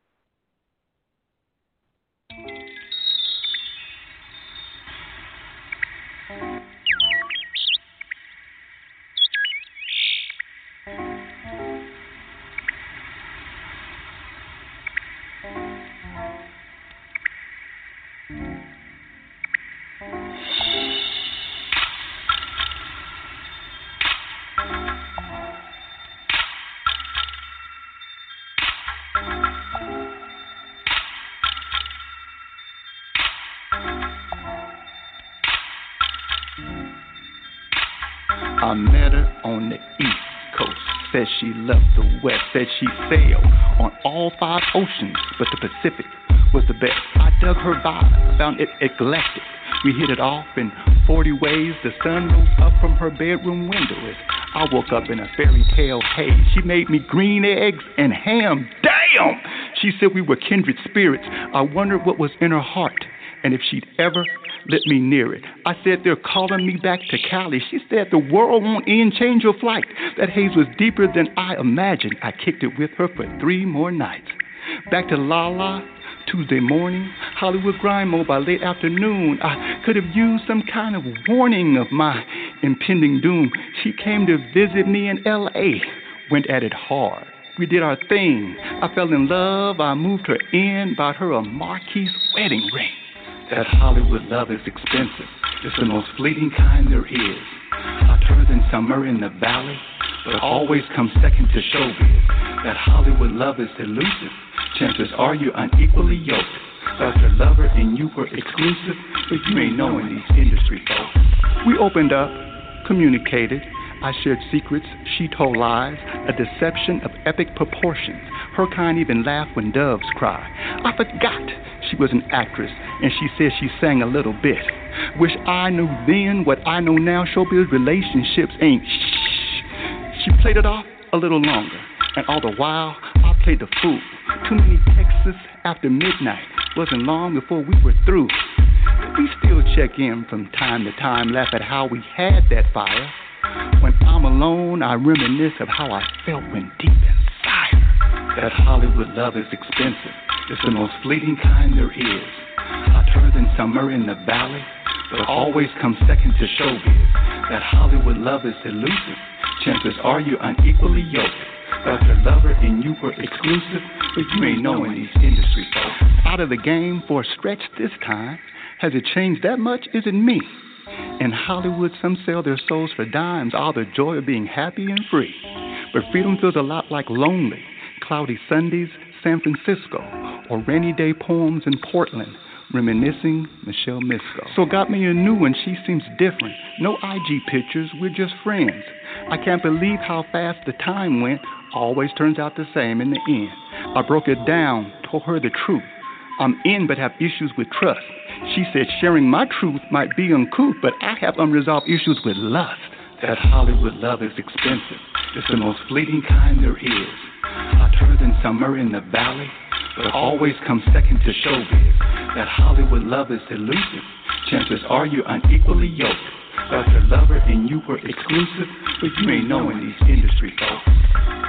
I met her on the East Coast. Said she left the West. Said she sailed on all five oceans, but the Pacific was the best. I dug her vibe, found it eclectic. We hit it off in 40 ways. The sun rose up from her bedroom window as I woke up in a fairy tale haze. She made me green eggs and ham. Damn! She said we were kindred spirits. I wondered what was in her heart and if she'd ever let me near it. I said they're calling me back to Cali. She said the world won't end, change your flight. That haze was deeper than I imagined. I kicked it with her for three more nights. Back to La La, Tuesday morning, Hollywood Grind Mode by late afternoon. I could have used some kind of warning of my impending doom. She came to visit me in L.A., went at it hard. We did our thing. I fell in love. I moved her in, bought her a Marquis wedding ring. That Hollywood love is expensive. It's the most fleeting kind there is. Hotter than summer in the valley, but always comes second to showbiz. That Hollywood love is elusive. Chances are you're unequally yoked. Thought your lover and you were exclusive, but you ain't knowing these industry folks. We opened up, communicated. I shared secrets, she told lies, a deception of epic proportions. Her kind even laugh when doves cry. I forgot she was an actress, and she said she sang a little bit. Wish I knew then what I know now. Showbiz relationships ain't shh. She played it off a little longer, and all the while I played the fool. Too many texts after midnight. Wasn't long before we were through. We still check in from time to time, laugh at how we had that fire. When I'm alone, I reminisce of how I felt when deep inside. That Hollywood love is expensive. It's the most fleeting kind there is. Than summer in the valley, but always comes second to showbiz. That Hollywood love is elusive. Chances are you're unequally yoked. But your lover and you were exclusive, but you ain't knowing these industry folks. Out of the game for a stretch this time. Has it changed that much? Is it me? In Hollywood, some sell their souls for dimes, all the joy of being happy and free. But freedom feels a lot like lonely, cloudy Sundays, San Francisco, or rainy day poems in Portland, reminiscing Michelle Misco. So got me a new one, she seems different. No IG pictures, we're just friends. I can't believe how fast the time went, always turns out the same in the end. I broke it down, told her the truth. I'm in but have issues with trust. She said sharing my truth might be uncouth, but I have unresolved issues with lust. That Hollywood love is expensive. It's the most fleeting kind there is. Hotter than summer in the valley, always comes second to showbiz. That Hollywood love is elusive. Chances are you're unequally yoked. But your lover and you were exclusive, but you ain't knowing these industry folks.